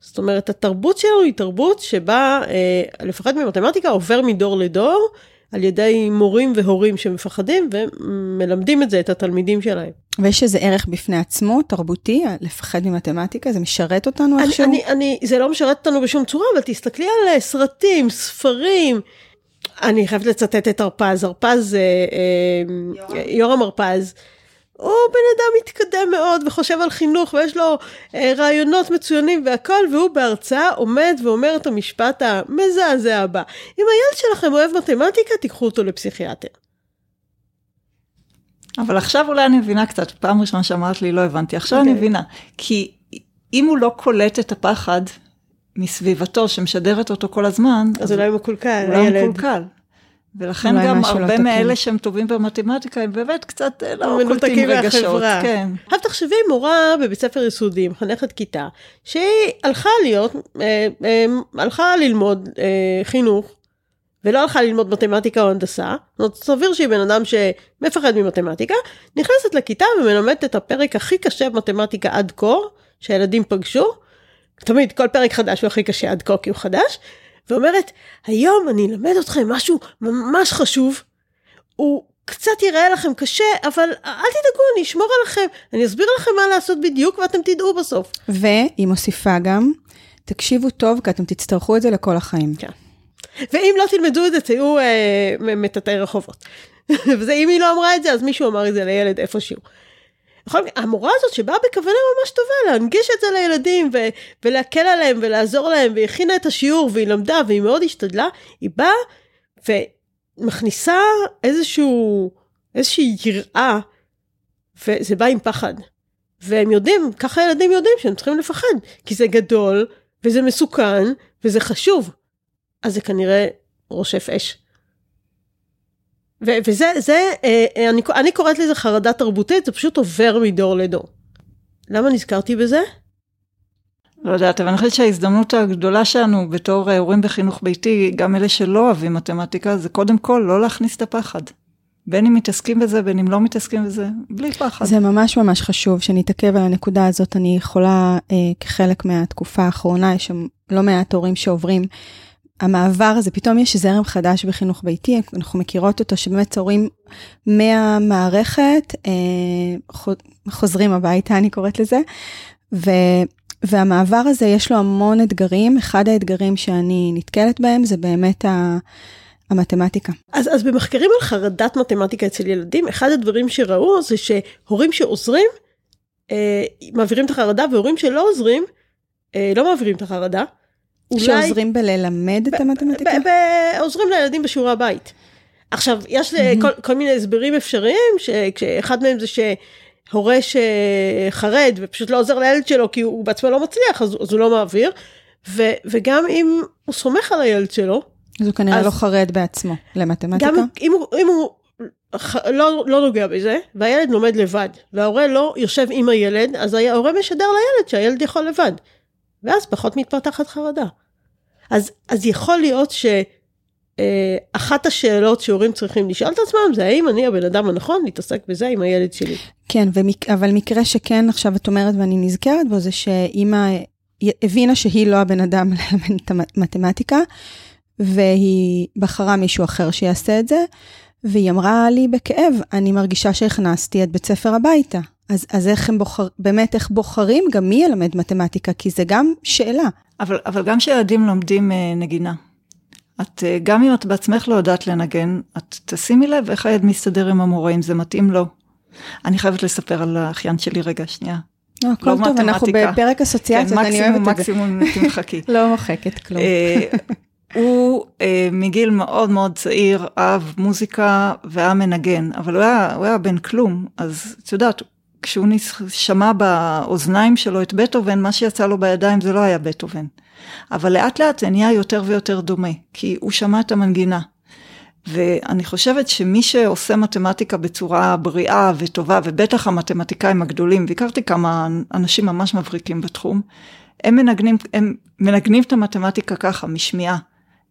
זאת אומרת, התרבות שלנו היא תרבות שבה אה, לפחד ממתמטיקה עובר מדור לדור, על ידי מורים והורים שמפחדים ומלמדים את זה, את התלמידים שלהם. ויש איזה ערך בפני עצמו, תרבותי, לפחד ממתמטיקה? זה משרת אותנו אני, איכשהו? אני, אני, זה לא משרת אותנו בשום צורה, אבל תסתכלי על אה, סרטים, ספרים. אני חייבת לצטט את הרפז, הרפז, אה, אה, יורם הרפז. הוא בן אדם מתקדם מאוד וחושב על חינוך ויש לו אה, רעיונות מצוינים והכל, והוא בהרצאה עומד ואומר את המשפט המזעזע הבא. אם הילד שלכם אוהב מתמטיקה, תיקחו אותו לפסיכיאטר. אבל עכשיו אולי אני מבינה קצת, פעם ראשונה שאמרת לי לא הבנתי, עכשיו okay. אני אוקיי. מבינה. כי אם הוא לא קולט את הפחד מסביבתו שמשדרת אותו כל הזמן, אז אולי הוא מקולקל, אולי הוא מקולקל. ולכן גם הרבה מאלה שהם טובים במתמטיקה הם באמת קצת אה, לא קולטים רגשות. כן. עכשיו תחשבי מורה בבית ספר יסודי, מחנכת כיתה, שהיא הלכה להיות, אה, אה, הלכה ללמוד חינוך, ולא הלכה ללמוד מתמטיקה או הנדסה, זאת אומרת סביר שהיא בן אדם שמפחד ממתמטיקה, נכנסת לכיתה ומלמדת את הפרק הכי קשה במתמטיקה עד כה, שהילדים פגשו, תמיד כל פרק חדש הוא הכי קשה עד כה כי הוא חדש, ואומרת, היום אני אלמד אתכם משהו ממש חשוב, הוא קצת ייראה לכם קשה, אבל אל תדאגו, אני אשמור עליכם, אני אסביר לכם מה לעשות בדיוק ואתם תדעו בסוף. והיא מוסיפה גם, תקשיבו טוב, כי אתם תצטרכו את זה לכל החיים. כן. ואם לא תלמדו את זה, תהיו אה, מטאטאי רחובות. <laughs> ואם היא לא אמרה את זה, אז מישהו אמר את זה לילד איפשהו. בכל מקרה, המורה הזאת שבאה בכוונה ממש טובה להנגיש את זה לילדים ו- ולהקל עליהם ולעזור להם, והיא הכינה את השיעור והיא למדה והיא מאוד השתדלה, היא באה ומכניסה איזשהו, איזושהי יראה, וזה בא עם פחד. והם יודעים, ככה ילדים יודעים שהם צריכים לפחד, כי זה גדול, וזה מסוכן, וזה חשוב. אז זה כנראה רושף אש. ו- וזה, זה, אה, אה, אני, אני קוראת לזה חרדה תרבותית, זה פשוט עובר מדור לדור. למה נזכרתי בזה? לא יודעת, אבל אני חושבת שההזדמנות הגדולה שלנו בתור הורים בחינוך ביתי, גם אלה שלא אוהבים מתמטיקה, זה קודם כל לא להכניס את הפחד. בין אם מתעסקים בזה, בין אם לא מתעסקים בזה, בלי פחד. זה ממש ממש חשוב שנתעכב על הנקודה הזאת. אני יכולה, אה, כחלק מהתקופה האחרונה, יש שם לא מעט הורים שעוברים המעבר הזה, פתאום יש זרם חדש בחינוך ביתי, אנחנו מכירות אותו, שבאמת הורים מהמערכת אה, חוזרים הביתה, אני קוראת לזה, ו, והמעבר הזה יש לו המון אתגרים, אחד האתגרים שאני נתקלת בהם זה באמת ה... המתמטיקה. אז, אז במחקרים על חרדת מתמטיקה אצל ילדים, אחד הדברים שראו זה שהורים שעוזרים, אה, מעבירים את החרדה, והורים שלא עוזרים, אה, לא מעבירים את החרדה. אולי... שעוזרים בללמד את המתמטיקה? עוזרים לילדים בשיעורי הבית. עכשיו, יש mm-hmm. כל, כל מיני הסברים אפשריים, שאחד מהם זה שהורה שחרד ופשוט לא עוזר לילד שלו כי הוא בעצמו לא מצליח, אז, אז הוא לא מעביר. ו, וגם אם הוא סומך על הילד שלו, אז הוא כנראה אז, לא חרד בעצמו למתמטיקה. גם אם הוא, אם הוא לא, לא נוגע בזה, והילד לומד לבד, וההורה לא יושב עם הילד, אז ההורה משדר לילד שהילד יכול לבד. ואז פחות מתפתחת חרדה. אז, אז יכול להיות שאחת אה, השאלות שהורים צריכים לשאול את עצמם זה האם אני הבן אדם הנכון להתעסק בזה עם הילד שלי. כן, ומק, אבל מקרה שכן עכשיו את אומרת ואני נזכרת בו זה שאימא הבינה שהיא לא הבן אדם <laughs> ללמד את המתמטיקה, והיא בחרה מישהו אחר שיעשה את זה, והיא אמרה לי בכאב, אני מרגישה שהכנסתי את בית ספר הביתה. אז, אז איך הם בוחרים, באמת איך בוחרים גם מי ילמד מתמטיקה, כי זה גם שאלה. אבל, אבל גם כשילדים לומדים אה, נגינה, את, אה, גם אם את בעצמך לא יודעת לנגן, את תשימי לב איך הילד מסתדר עם המורה, אם זה מתאים לו. אני חייבת לספר על האחיין שלי רגע, שנייה. לא, הכל לא טוב, מתמטיקה. אנחנו בפרק אסוציאציות, כן, אני אוהבת את זה. מקסימום, <laughs> מקסימום תמחקי. לא מוחקת כלום. אה, הוא אה, מגיל מאוד מאוד צעיר אהב מוזיקה והיה מנגן, אבל הוא היה, הוא היה בן כלום, אז את יודעת, כשהוא שמע באוזניים שלו את בטהובן, מה שיצא לו בידיים זה לא היה בטהובן. אבל לאט לאט זה נהיה יותר ויותר דומה, כי הוא שמע את המנגינה. ואני חושבת שמי שעושה מתמטיקה בצורה בריאה וטובה, ובטח המתמטיקאים הגדולים, והכרתי כמה אנשים ממש מבריקים בתחום, הם מנגנים, הם מנגנים את המתמטיקה ככה, משמיעה.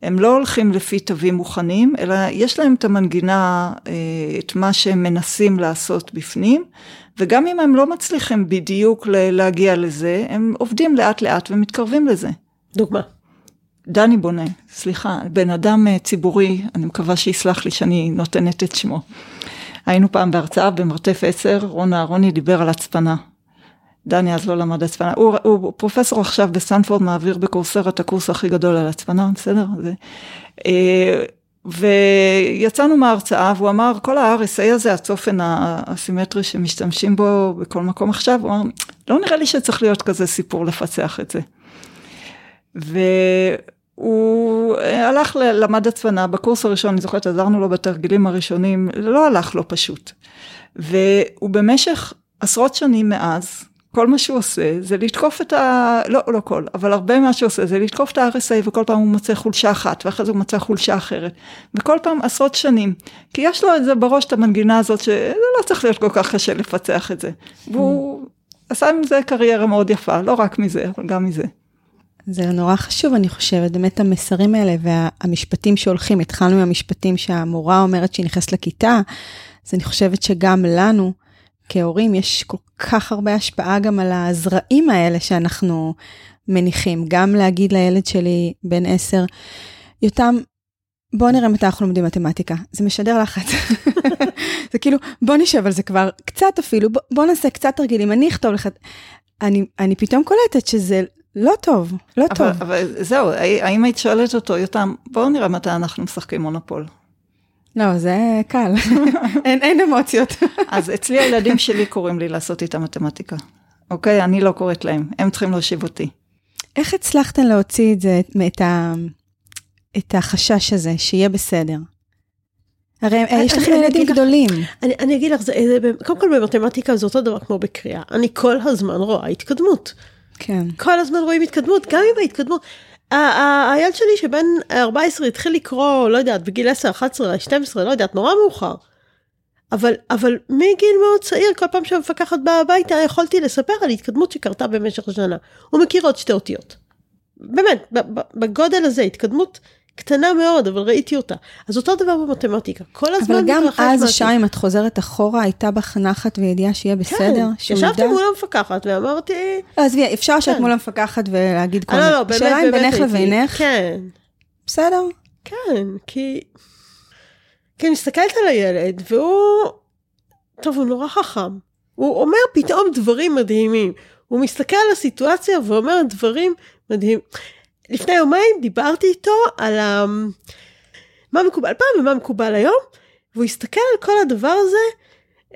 הם לא הולכים לפי תווים מוכנים, אלא יש להם את המנגינה, אה, את מה שהם מנסים לעשות בפנים, וגם אם הם לא מצליחים בדיוק להגיע לזה, הם עובדים לאט לאט ומתקרבים לזה. דוגמה. דני בונה, סליחה, בן אדם אה, ציבורי, אני מקווה שיסלח לי שאני נותנת את שמו. היינו פעם בהרצאה במרתף 10, רון אהרוני דיבר על הצפנה. דני אז לא למד הצפנה, הוא, הוא פרופסור עכשיו בסטנפורד, מעביר ב Coursera את הקורס הכי גדול על הצפנה, בסדר? זה, אה, ויצאנו מההרצאה והוא אמר, כל ה-RSA הזה, הצופן הסימטרי שמשתמשים בו בכל מקום עכשיו, הוא אמר, לא נראה לי שצריך להיות כזה סיפור לפצח את זה. והוא הלך, למד הצפנה, בקורס הראשון, אני זוכרת, עזרנו לו בתרגילים הראשונים, לא הלך לו פשוט. והוא במשך עשרות שנים מאז, כל מה שהוא עושה זה לתקוף את ה... לא, לא כל, אבל הרבה מה שהוא עושה זה לתקוף את ה-RSA וכל פעם הוא מוצא חולשה אחת ואחרי זה הוא מוצא חולשה אחרת. וכל פעם עשרות שנים. כי יש לו את זה בראש, את המנגינה הזאת, שזה לא צריך להיות כל כך קשה לפצח את זה. והוא עשה עם זה קריירה מאוד יפה, לא רק מזה, אבל גם מזה. זה נורא חשוב, אני חושבת, באמת המסרים האלה והמשפטים שהולכים, התחלנו עם המשפטים שהמורה אומרת שהיא נכנסת לכיתה, אז אני חושבת שגם לנו, כהורים יש כל כך הרבה השפעה גם על הזרעים האלה שאנחנו מניחים. גם להגיד לילד שלי בן עשר, יותם, בוא נראה מתי אנחנו לומדים מתמטיקה. זה משדר לחץ. <laughs> זה כאילו, בוא נשב על זה כבר קצת אפילו, בוא, בוא נעשה קצת תרגילים, אני אכתוב לך. אני, אני פתאום קולטת שזה לא טוב, לא אבל, טוב. אבל זהו, האם היית שואלת אותו, יותם, בואו נראה מתי אנחנו משחקים מונופול. לא, זה קל, אין, אין אמוציות. אז אצלי הילדים שלי קוראים לי לעשות איתם מתמטיקה, אוקיי? אני לא קוראת להם, הם צריכים להושיב אותי. איך הצלחתן להוציא את זה, את, ה, את החשש הזה, שיהיה בסדר? הרי יש לכם ילדים גדולים. אני, אני אגיד לך, זה, זה, קודם כל במתמטיקה זה אותו דבר כמו בקריאה. אני כל הזמן רואה התקדמות. כן. כל הזמן רואים התקדמות, גם אם ההתקדמות... הילד שלי שבן 14 התחיל לקרוא, לא יודעת, בגיל 10, 11, 12, לא יודעת, נורא מאוחר. אבל, אבל מגיל מאוד צעיר, כל פעם שהמפקחת באה הביתה, יכולתי לספר על התקדמות שקרתה במשך השנה. הוא מכיר עוד שתי אותיות. באמת, בגודל הזה, התקדמות קטנה מאוד, אבל ראיתי אותה. אז אותו דבר במתמטיקה, כל הזמן אבל גם אז, שי, אם את חוזרת אחורה, הייתה בך נחת וידיעה שיהיה בסדר? כן, ישבתי מול המפקחת ואמרתי... עזבי, אפשר לשבת כן. מול המפקחת ולהגיד כל מיני... לא, לא, באמת, באמת שאלה אם בינך לבינך? כן. בסדר? כן, כי... כי אני מסתכלת על הילד, והוא... טוב, הוא נורא חכם. הוא אומר פתאום דברים מדהימים. הוא מסתכל על הסיטואציה ואומר דברים מדהימים. לפני יומיים דיברתי איתו על ה... מה מקובל פעם ומה מקובל היום, והוא הסתכל על כל הדבר הזה,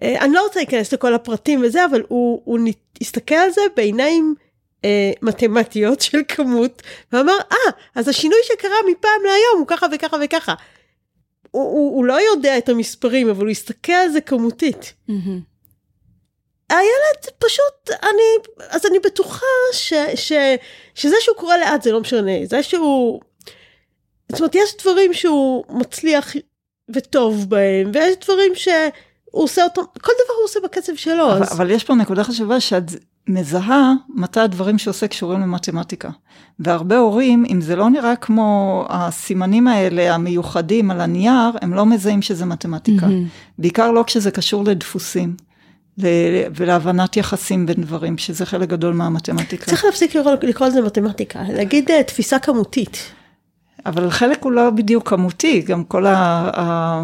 אה, אני לא רוצה להיכנס לכל הפרטים וזה, אבל הוא, הוא הסתכל על זה בעיניים אה, מתמטיות של כמות, ואמר, אה, ah, אז השינוי שקרה מפעם להיום הוא ככה וככה וככה. הוא, הוא, הוא לא יודע את המספרים, אבל הוא הסתכל על זה כמותית. Mm-hmm. הילד פשוט, אני, אז אני בטוחה ש, ש, שזה שהוא קורא לאט זה לא משנה, זה שהוא, זאת אומרת, יש דברים שהוא מצליח וטוב בהם, ויש דברים שהוא עושה אותם, כל דבר הוא עושה בקצב שלו. אבל, אז... אבל יש פה נקודה חשובה שאת מזהה מתי הדברים שעושה קשורים למתמטיקה. והרבה הורים, אם זה לא נראה כמו הסימנים האלה המיוחדים על הנייר, הם לא מזהים שזה מתמטיקה. Mm-hmm. בעיקר לא כשזה קשור לדפוסים. ולהבנת יחסים בין דברים, שזה חלק גדול מהמתמטיקה. צריך להפסיק לקרוא, לקרוא לזה מתמטיקה, להגיד uh, תפיסה כמותית. אבל חלק הוא לא בדיוק כמותי, גם כל ה... ה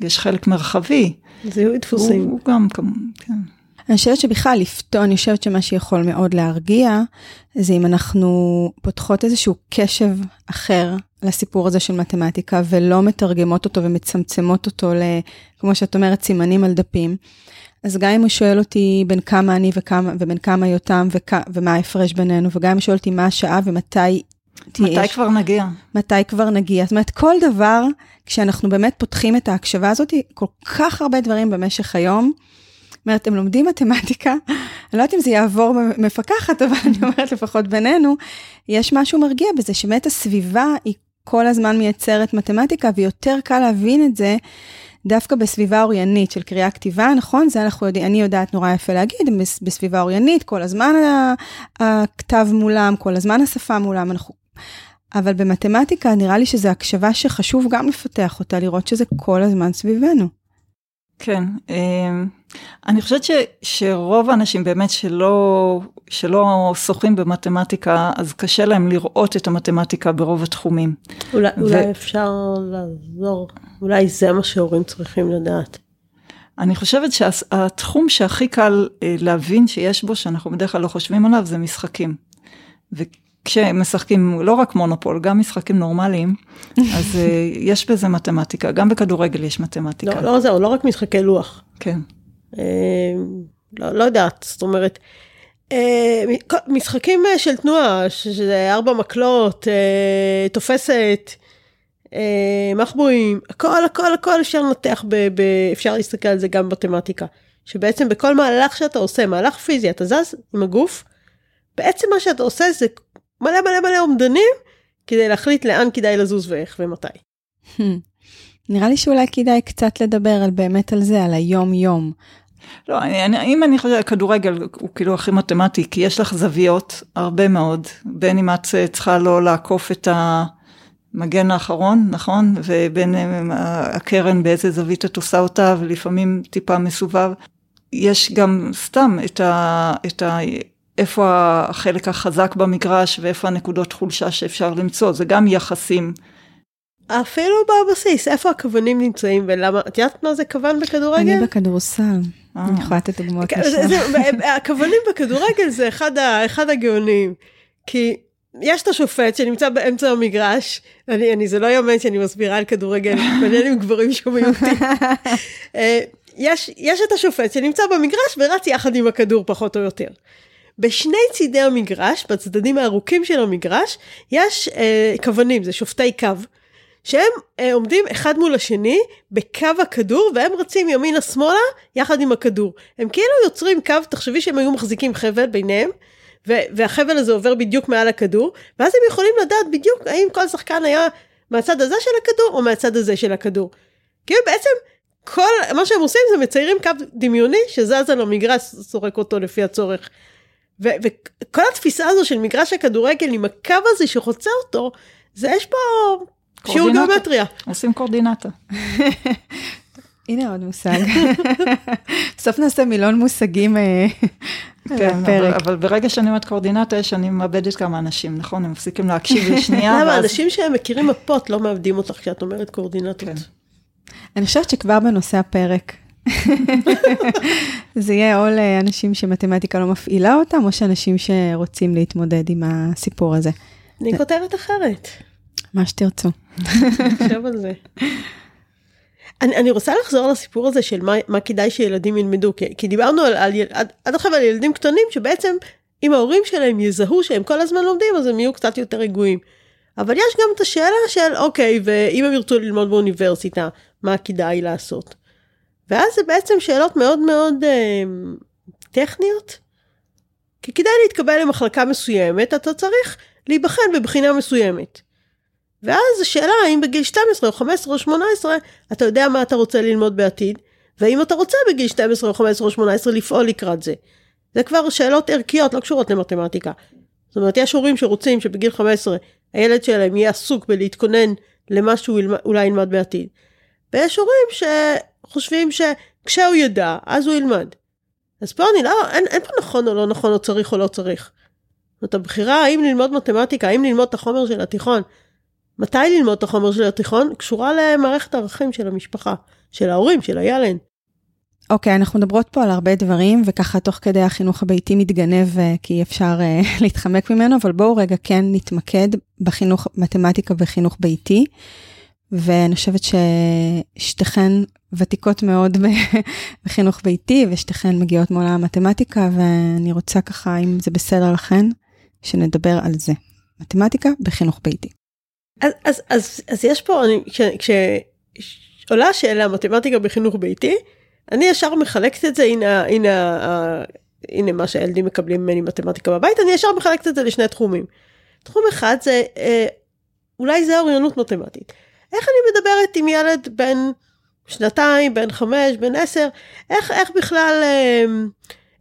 יש חלק מרחבי. זיהוי דפוסים. הוא, הוא גם כמות, כן. אני חושבת שבכלל לפתור, אני חושבת שמה שיכול מאוד להרגיע, זה אם אנחנו פותחות איזשהו קשב אחר לסיפור הזה של מתמטיקה, ולא מתרגמות אותו ומצמצמות אותו, ל, כמו שאת אומרת, סימנים על דפים. אז גם אם הוא שואל אותי בין כמה אני וכמה, ובין כמה יותם וכ, ומה ההפרש בינינו, וגם אם הוא שואל אותי מה השעה ומתי תהיה... מתי כבר נגיע? מתי כבר נגיע. זאת אומרת, כל דבר, כשאנחנו באמת פותחים את ההקשבה הזאת, כל כך הרבה דברים במשך היום. זאת אומרת, הם לומדים מתמטיקה, <laughs> אני לא יודעת אם זה יעבור מפקחת, אבל אני אומרת לפחות בינינו, יש משהו מרגיע בזה, שבאמת הסביבה היא כל הזמן מייצרת מתמטיקה, ויותר קל להבין את זה דווקא בסביבה אוריינית של קריאה כתיבה, נכון? זה אנחנו יודעים, אני יודעת נורא יפה להגיד, בסביבה אוריינית, כל הזמן הכתב מולם, כל הזמן השפה מולם, אנחנו... אבל במתמטיקה נראה לי שזו הקשבה שחשוב גם לפתח אותה, לראות שזה כל הזמן סביבנו. כן, אמ, אני חושבת ש, שרוב האנשים באמת שלא, שלא שוחים במתמטיקה, אז קשה להם לראות את המתמטיקה ברוב התחומים. אולי, ו... אולי אפשר לעזור, אולי זה מה שהורים צריכים לדעת. אני חושבת שהתחום שהכי קל אה, להבין שיש בו, שאנחנו בדרך כלל לא חושבים עליו, זה משחקים. כשמשחקים לא רק מונופול, גם משחקים נורמליים, <laughs> אז אה, יש בזה מתמטיקה, גם בכדורגל יש מתמטיקה. לא, לא זהו, לא רק משחקי לוח. כן. אה, לא, לא יודעת, זאת אומרת, אה, משחקים של תנועה, שזה ארבע מקלות, תופסת, מחבואים, הכל, הכל, הכל אפשר לנתח, ב, ב, אפשר להסתכל על זה גם במתמטיקה. שבעצם בכל מהלך שאתה עושה, מהלך פיזי, אתה זז עם הגוף, בעצם מה שאתה עושה זה מלא מלא מלא אומדנים, כדי להחליט לאן כדאי לזוז ואיך ומתי. נראה לי שאולי כדאי קצת לדבר על באמת על זה, על היום-יום. לא, אני, אם אני חושבת, כדורגל הוא כאילו הכי מתמטי, כי יש לך זוויות, הרבה מאוד, בין אם את צריכה לא לעקוף את המגן האחרון, נכון? ובין הקרן באיזה זווית את עושה אותה, ולפעמים טיפה מסובב. יש גם סתם את ה... את ה איפה החלק החזק במגרש ואיפה הנקודות חולשה שאפשר למצוא, זה גם יחסים. אפילו בבסיס, איפה הכוונים נמצאים ולמה, את יודעת מה זה כוון בכדורגל? אני בכדורסל, אה. אני יכולה לתת דוגמאות משם. הכוונים בכדורגל זה אחד, אחד הגאונים, כי יש את השופט שנמצא באמצע המגרש, אני, אני, זה לא יאמן שאני מסבירה על כדורגל, <laughs> מעניין עם גברים שומעים אותי. <laughs> אה, יש, יש את השופט שנמצא במגרש ורץ יחד עם הכדור פחות או יותר. בשני צידי המגרש, בצדדים הארוכים של המגרש, יש אה, כוונים, זה שופטי קו, שהם אה, עומדים אחד מול השני בקו הכדור, והם רצים ימינה-שמאלה יחד עם הכדור. הם כאילו יוצרים קו, תחשבי שהם היו מחזיקים חבל ביניהם, והחבל הזה עובר בדיוק מעל הכדור, ואז הם יכולים לדעת בדיוק האם כל שחקן היה מהצד הזה של הכדור או מהצד הזה של הכדור. כאילו בעצם כל מה שהם עושים זה מציירים קו דמיוני שזז על המגרש, סורק אותו לפי הצורך. וכל התפיסה הזו של מגרש הכדורגל עם הקו הזה שחוצה אותו, זה יש פה שיעור גיאומטריה. עושים קורדינטה. <laughs> הנה עוד מושג. <laughs> בסוף נעשה מילון מושגים אה, <laughs> כן, אבל, אבל ברגע שאני אומרת קורדינטה, יש אני מאבדת כמה אנשים, נכון? הם מפסיקים להקשיב לשנייה. למה? אנשים שהם מכירים מפות לא מאבדים אותך כשאת אומרת קורדינטות. כן. אני חושבת שכבר בנושא הפרק, <laughs> זה יהיה או לאנשים שמתמטיקה לא מפעילה אותם, או שאנשים שרוצים להתמודד עם הסיפור הזה. אני כותרת אחרת. מה שתרצו. נחשוב על זה. אני, אני רוצה לחזור לסיפור הזה של מה, מה כדאי שילדים ילמדו, כי, כי דיברנו על, על, עד, עד עכשיו על ילדים קטנים שבעצם אם ההורים שלהם יזהו שהם כל הזמן לומדים אז הם יהיו קצת יותר רגועים. אבל יש גם את השאלה של אוקיי, ואם הם ירצו ללמוד באוניברסיטה, מה כדאי לעשות? ואז זה בעצם שאלות מאוד מאוד אה, טכניות. כי כדאי להתקבל למחלקה מסוימת, אתה צריך להיבחן בבחינה מסוימת. ואז השאלה האם בגיל 12 או 15 או 18 אתה יודע מה אתה רוצה ללמוד בעתיד, והאם אתה רוצה בגיל 12 או 15 או 18 לפעול לקראת זה. זה כבר שאלות ערכיות, לא קשורות למתמטיקה. זאת אומרת, יש הורים שרוצים שבגיל 15 הילד שלהם יהיה עסוק בלהתכונן למה שהוא אולי ילמד בעתיד. ויש הורים שחושבים שכשהוא ידע, אז הוא ילמד. אז פה אני לא, אין, אין פה נכון או לא נכון, או צריך או לא צריך. זאת הבחירה האם ללמוד מתמטיקה, האם ללמוד את החומר של התיכון, מתי ללמוד את החומר של התיכון, קשורה למערכת הערכים של המשפחה, של ההורים, של הילד. אוקיי, okay, אנחנו מדברות פה על הרבה דברים, וככה תוך כדי החינוך הביתי מתגנב, אה, כי אפשר uh, <laughs> להתחמק ממנו, אבל בואו רגע כן נתמקד בחינוך מתמטיקה וחינוך ביתי. ואני חושבת ששתיכן ותיקות מאוד <laughs> בחינוך ביתי, ושתיכן מגיעות מעולם המתמטיקה, ואני רוצה ככה, אם זה בסדר לכן, שנדבר על זה. מתמטיקה בחינוך ביתי. אז, אז, אז, אז יש פה, אני, כשעולה השאלה מתמטיקה בחינוך ביתי, אני ישר מחלקת את זה, הנה, הנה, הנה מה שהילדים מקבלים ממני מתמטיקה בבית, אני ישר מחלקת את זה לשני תחומים. תחום אחד זה, אה, אולי זה אוריינות מתמטית. איך אני מדברת עם ילד בן שנתיים, בן חמש, בן עשר, איך, איך בכלל, אה,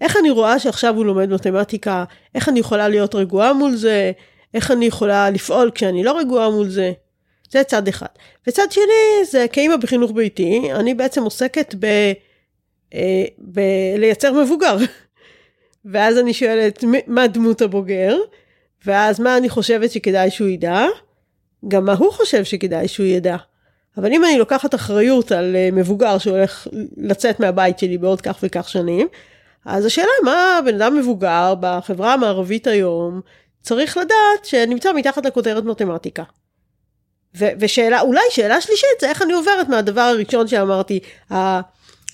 איך אני רואה שעכשיו הוא לומד מתמטיקה, איך אני יכולה להיות רגועה מול זה, איך אני יכולה לפעול כשאני לא רגועה מול זה. זה צד אחד. וצד שני, זה כאימא בחינוך ביתי, אני בעצם עוסקת ב... אה, בלייצר מבוגר. <laughs> ואז אני שואלת, מה דמות הבוגר? ואז מה אני חושבת שכדאי שהוא ידע? גם מה הוא חושב שכדאי שהוא ידע. אבל אם אני לוקחת אחריות על אה, מבוגר שהולך לצאת מהבית שלי בעוד כך וכך שנים, אז השאלה מה בן אדם מבוגר בחברה המערבית היום צריך לדעת שנמצא מתחת לכותרת מתמטיקה. ו- ושאלה, אולי שאלה שלישית זה איך אני עוברת מהדבר הראשון שאמרתי, ה-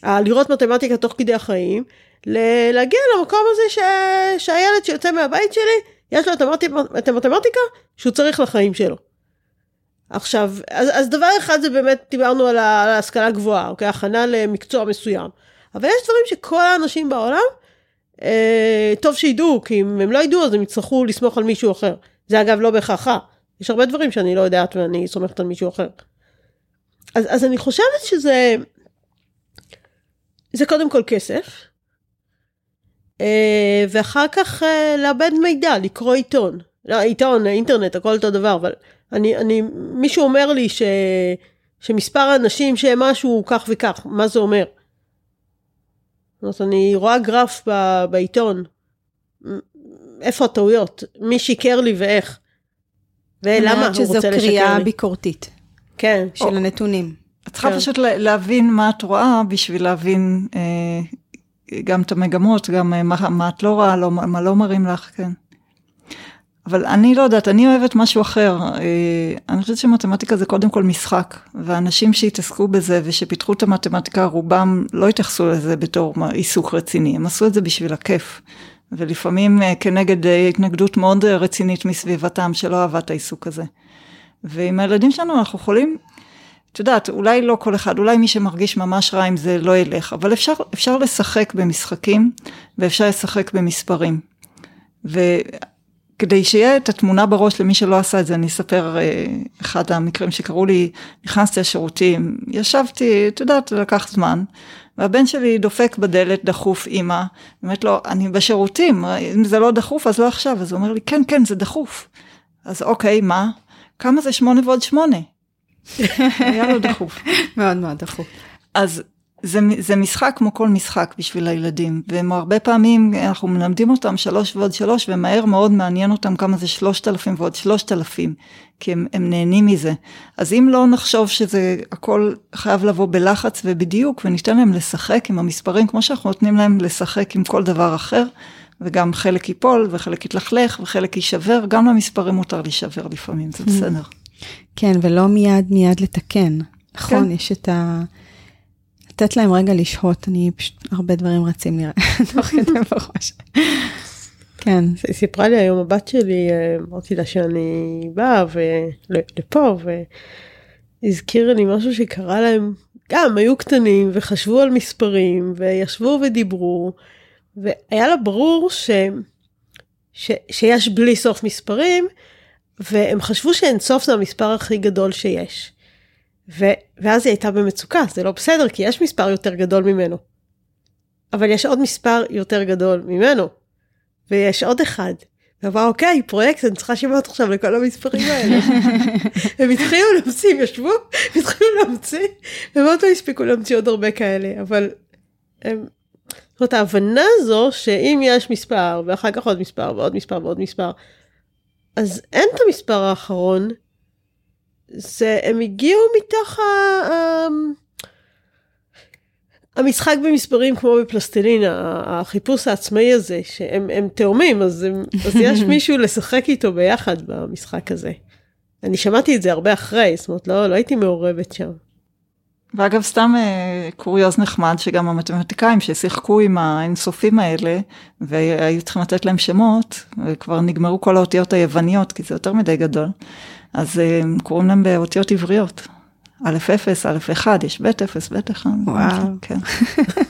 ה- לראות מתמטיקה תוך כדי החיים, ל- להגיע למקום הזה ש- שהילד שיוצא מהבית שלי, יש לו את המתמט- את המתמטיקה שהוא צריך לחיים שלו. עכשיו, אז, אז דבר אחד זה באמת, דיברנו על, ההשכלה הגבוהה, אוקיי? הכנה למקצוע מסוים. אבל יש דברים שכל האנשים בעולם, אה, טוב שידעו, כי אם הם לא ידעו אז הם יצטרכו לסמוך על מישהו אחר. זה אגב לא בהכרח יש הרבה דברים שאני לא יודעת ואני סומכת על מישהו אחר. אז, אז אני חושבת שזה, זה קודם כל כסף, אה, ואחר כך אה, לאבד מידע, לקרוא עיתון. לא, עיתון, אינטרנט, הכל אותו דבר, אבל אני, אני, מישהו אומר לי ש, שמספר האנשים שמשהו הוא כך וכך, מה זה אומר? זאת אומרת, אני רואה גרף ב, בעיתון, איפה הטעויות, מי שיקר לי ואיך. ולמה הוא רוצה לשקר לי. שזו קריאה ביקורתית. כן. של או. הנתונים. את צריכה כן. פשוט לה- להבין מה את רואה בשביל להבין אה, גם את המגמות, גם אה, מה, מה את לא רואה, לא, מה לא מראים לך, כן. אבל אני לא יודעת, אני אוהבת משהו אחר. אה, אני חושבת שמתמטיקה זה קודם כל משחק, ואנשים שהתעסקו בזה ושפיתחו את המתמטיקה, רובם לא התייחסו לזה בתור עיסוק רציני, הם עשו את זה בשביל הכיף. ולפעמים אה, כנגד אה, התנגדות מאוד רצינית מסביבתם שלא אהבה את העיסוק הזה. ועם הילדים שלנו אנחנו יכולים, את יודעת, אולי לא כל אחד, אולי מי שמרגיש ממש רע עם זה לא ילך, אבל אפשר, אפשר לשחק במשחקים ואפשר לשחק במספרים. וכדי שיהיה את התמונה בראש למי שלא עשה את זה, אני אספר אה, אחד המקרים שקרו לי, נכנסתי לשירותים, ישבתי, את יודעת, לקח זמן, והבן שלי דופק בדלת דחוף אימא, אומרת לו, אני בשירותים, אם זה לא דחוף אז לא עכשיו, אז הוא אומר לי, כן, כן, זה דחוף. אז אוקיי, מה? כמה זה שמונה ועוד שמונה? <laughs> היה לו דחוף. מאוד מאוד דחוף. אז זה, זה משחק כמו כל משחק בשביל הילדים, והם הרבה פעמים, אנחנו מלמדים אותם שלוש ועוד שלוש, ומהר מאוד מעניין אותם כמה זה שלושת אלפים ועוד שלושת אלפים, כי הם, הם נהנים מזה. אז אם לא נחשוב שזה הכל חייב לבוא בלחץ ובדיוק, וניתן להם לשחק עם המספרים, כמו שאנחנו נותנים להם לשחק עם כל דבר אחר, וגם חלק ייפול, וחלק יתלכלך, וחלק יישבר, גם למספרים מותר להישבר לפעמים, זה בסדר. כן, ולא מיד מיד לתקן. נכון, כן. יש את ה... לתת להם רגע לשהות, אני פשוט, הרבה דברים רצים לי <laughs> תוך כדי בראש. כן, היא סיפרה לי היום הבת שלי, אה, אמרתי לה שאני באה לפה והזכירה לי משהו שקרה להם, גם היו קטנים וחשבו על מספרים וישבו ודיברו והיה לה ברור ש, ש, שיש בלי סוף מספרים והם חשבו שאין סוף זה המספר הכי גדול שיש. ו, ואז היא הייתה במצוקה, זה לא בסדר כי יש מספר יותר גדול ממנו. אבל יש עוד מספר יותר גדול ממנו. ויש עוד אחד. ואמרה אוקיי פרויקט אני צריכה שמות עכשיו לכל המספרים האלה. <laughs> הם התחילו להמציא הם ישבו התחילו להמציא הם עוד לא הספיקו להמציא עוד הרבה כאלה אבל. הם, זאת אומרת ההבנה הזו שאם יש מספר ואחר כך עוד מספר ועוד מספר ועוד מספר אז אין את המספר האחרון. זה הם הגיעו מתוך ה... המשחק במספרים כמו בפלסטלין, החיפוש העצמאי הזה, שהם הם תאומים, אז, הם, אז יש <laughs> מישהו לשחק איתו ביחד במשחק הזה. אני שמעתי את זה הרבה אחרי, זאת אומרת, לא, לא הייתי מעורבת שם. ואגב, סתם אה, קוריוז נחמד, שגם המתמטיקאים ששיחקו עם האינסופים האלה, והיו צריכים לתת להם שמות, וכבר נגמרו כל האותיות היווניות, כי זה יותר מדי גדול, אז אה, קוראים להם באותיות עבריות. א' 0, א' 1, יש ב' 0, ב' 1. וואו. כן.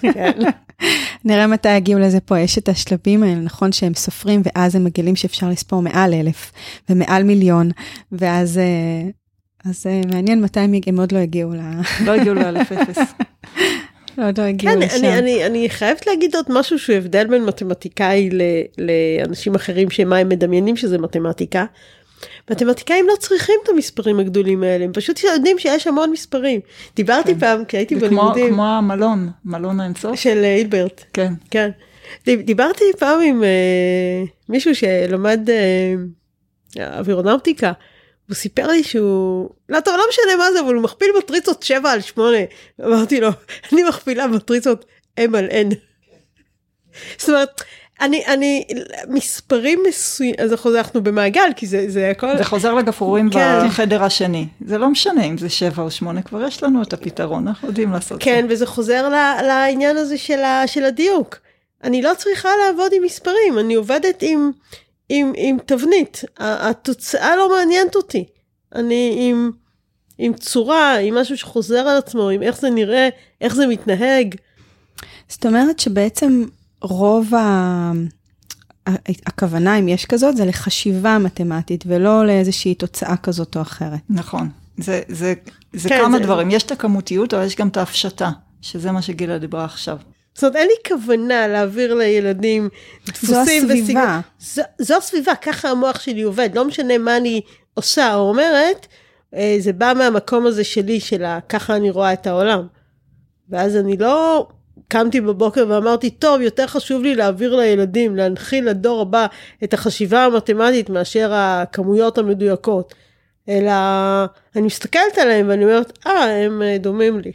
<laughs> נראה מתי יגיעו לזה פה, יש את השלבים האלה, נכון שהם סופרים ואז הם מגלים שאפשר לספור מעל אלף ומעל מיליון, ואז אה, אז אה, מעניין מתי הם, הם עוד לא הגיעו ל... לא הגיעו לא' 0. <laughs> עוד לא הגיעו כן, לשם. אני, אני, אני חייבת להגיד עוד משהו שהוא הבדל בין מתמטיקאי ל, לאנשים אחרים שמה הם מדמיינים שזה מתמטיקה. מתמטיקאים לא צריכים את המספרים הגדולים האלה, הם פשוט יודעים שיש המון מספרים. דיברתי פעם, כי הייתי זה כמו, בלימודים כמו המלון, מלון האינסוף. של אה, הילברט. כן. כן. דיב- דיברתי פעם עם אה, מישהו שלמד אה, אווירונאוטיקה. הוא סיפר לי שהוא, לא טוב, לא משנה מה זה, אבל הוא מכפיל מטריצות 7 על 8. אמרתי לו, אני מכפילה מטריצות M על N. זאת אומרת, אני, אני, מספרים מסוימים, אז אנחנו במעגל, כי זה, זה הכל... זה חוזר לגפרורים כן. בחדר השני. זה לא משנה אם זה שבע או שמונה, כבר יש לנו את הפתרון, אנחנו יודעים לעשות את כן, וזה חוזר ל- לעניין הזה של, ה, של הדיוק. אני לא צריכה לעבוד עם מספרים, אני עובדת עם, עם, עם תבנית. התוצאה לא מעניינת אותי. אני עם, עם צורה, עם משהו שחוזר על עצמו, עם איך זה נראה, איך זה מתנהג. זאת אומרת שבעצם רוב ה... הכוונה, אם יש כזאת, זה לחשיבה מתמטית, ולא לאיזושהי תוצאה כזאת או אחרת. נכון. זה, זה, זה כן, כמה זה- דברים, יש את הכמותיות, אבל יש גם את ההפשטה, שזה מה שגילה דיברה עכשיו. זאת אומרת, אין לי כוונה להעביר לילדים דפוסים הסביבה. וסגנון. זו, זו הסביבה, ככה המוח שלי עובד, לא משנה מה אני עושה או אומרת, אה, זה בא מהמקום הזה שלי, של ככה אני רואה את העולם. ואז אני לא קמתי בבוקר ואמרתי, טוב, יותר חשוב לי להעביר לילדים, להנחיל לדור הבא את החשיבה המתמטית מאשר הכמויות המדויקות. אלא אני מסתכלת עליהם ואני אומרת, אה, הם אה, דומים לי.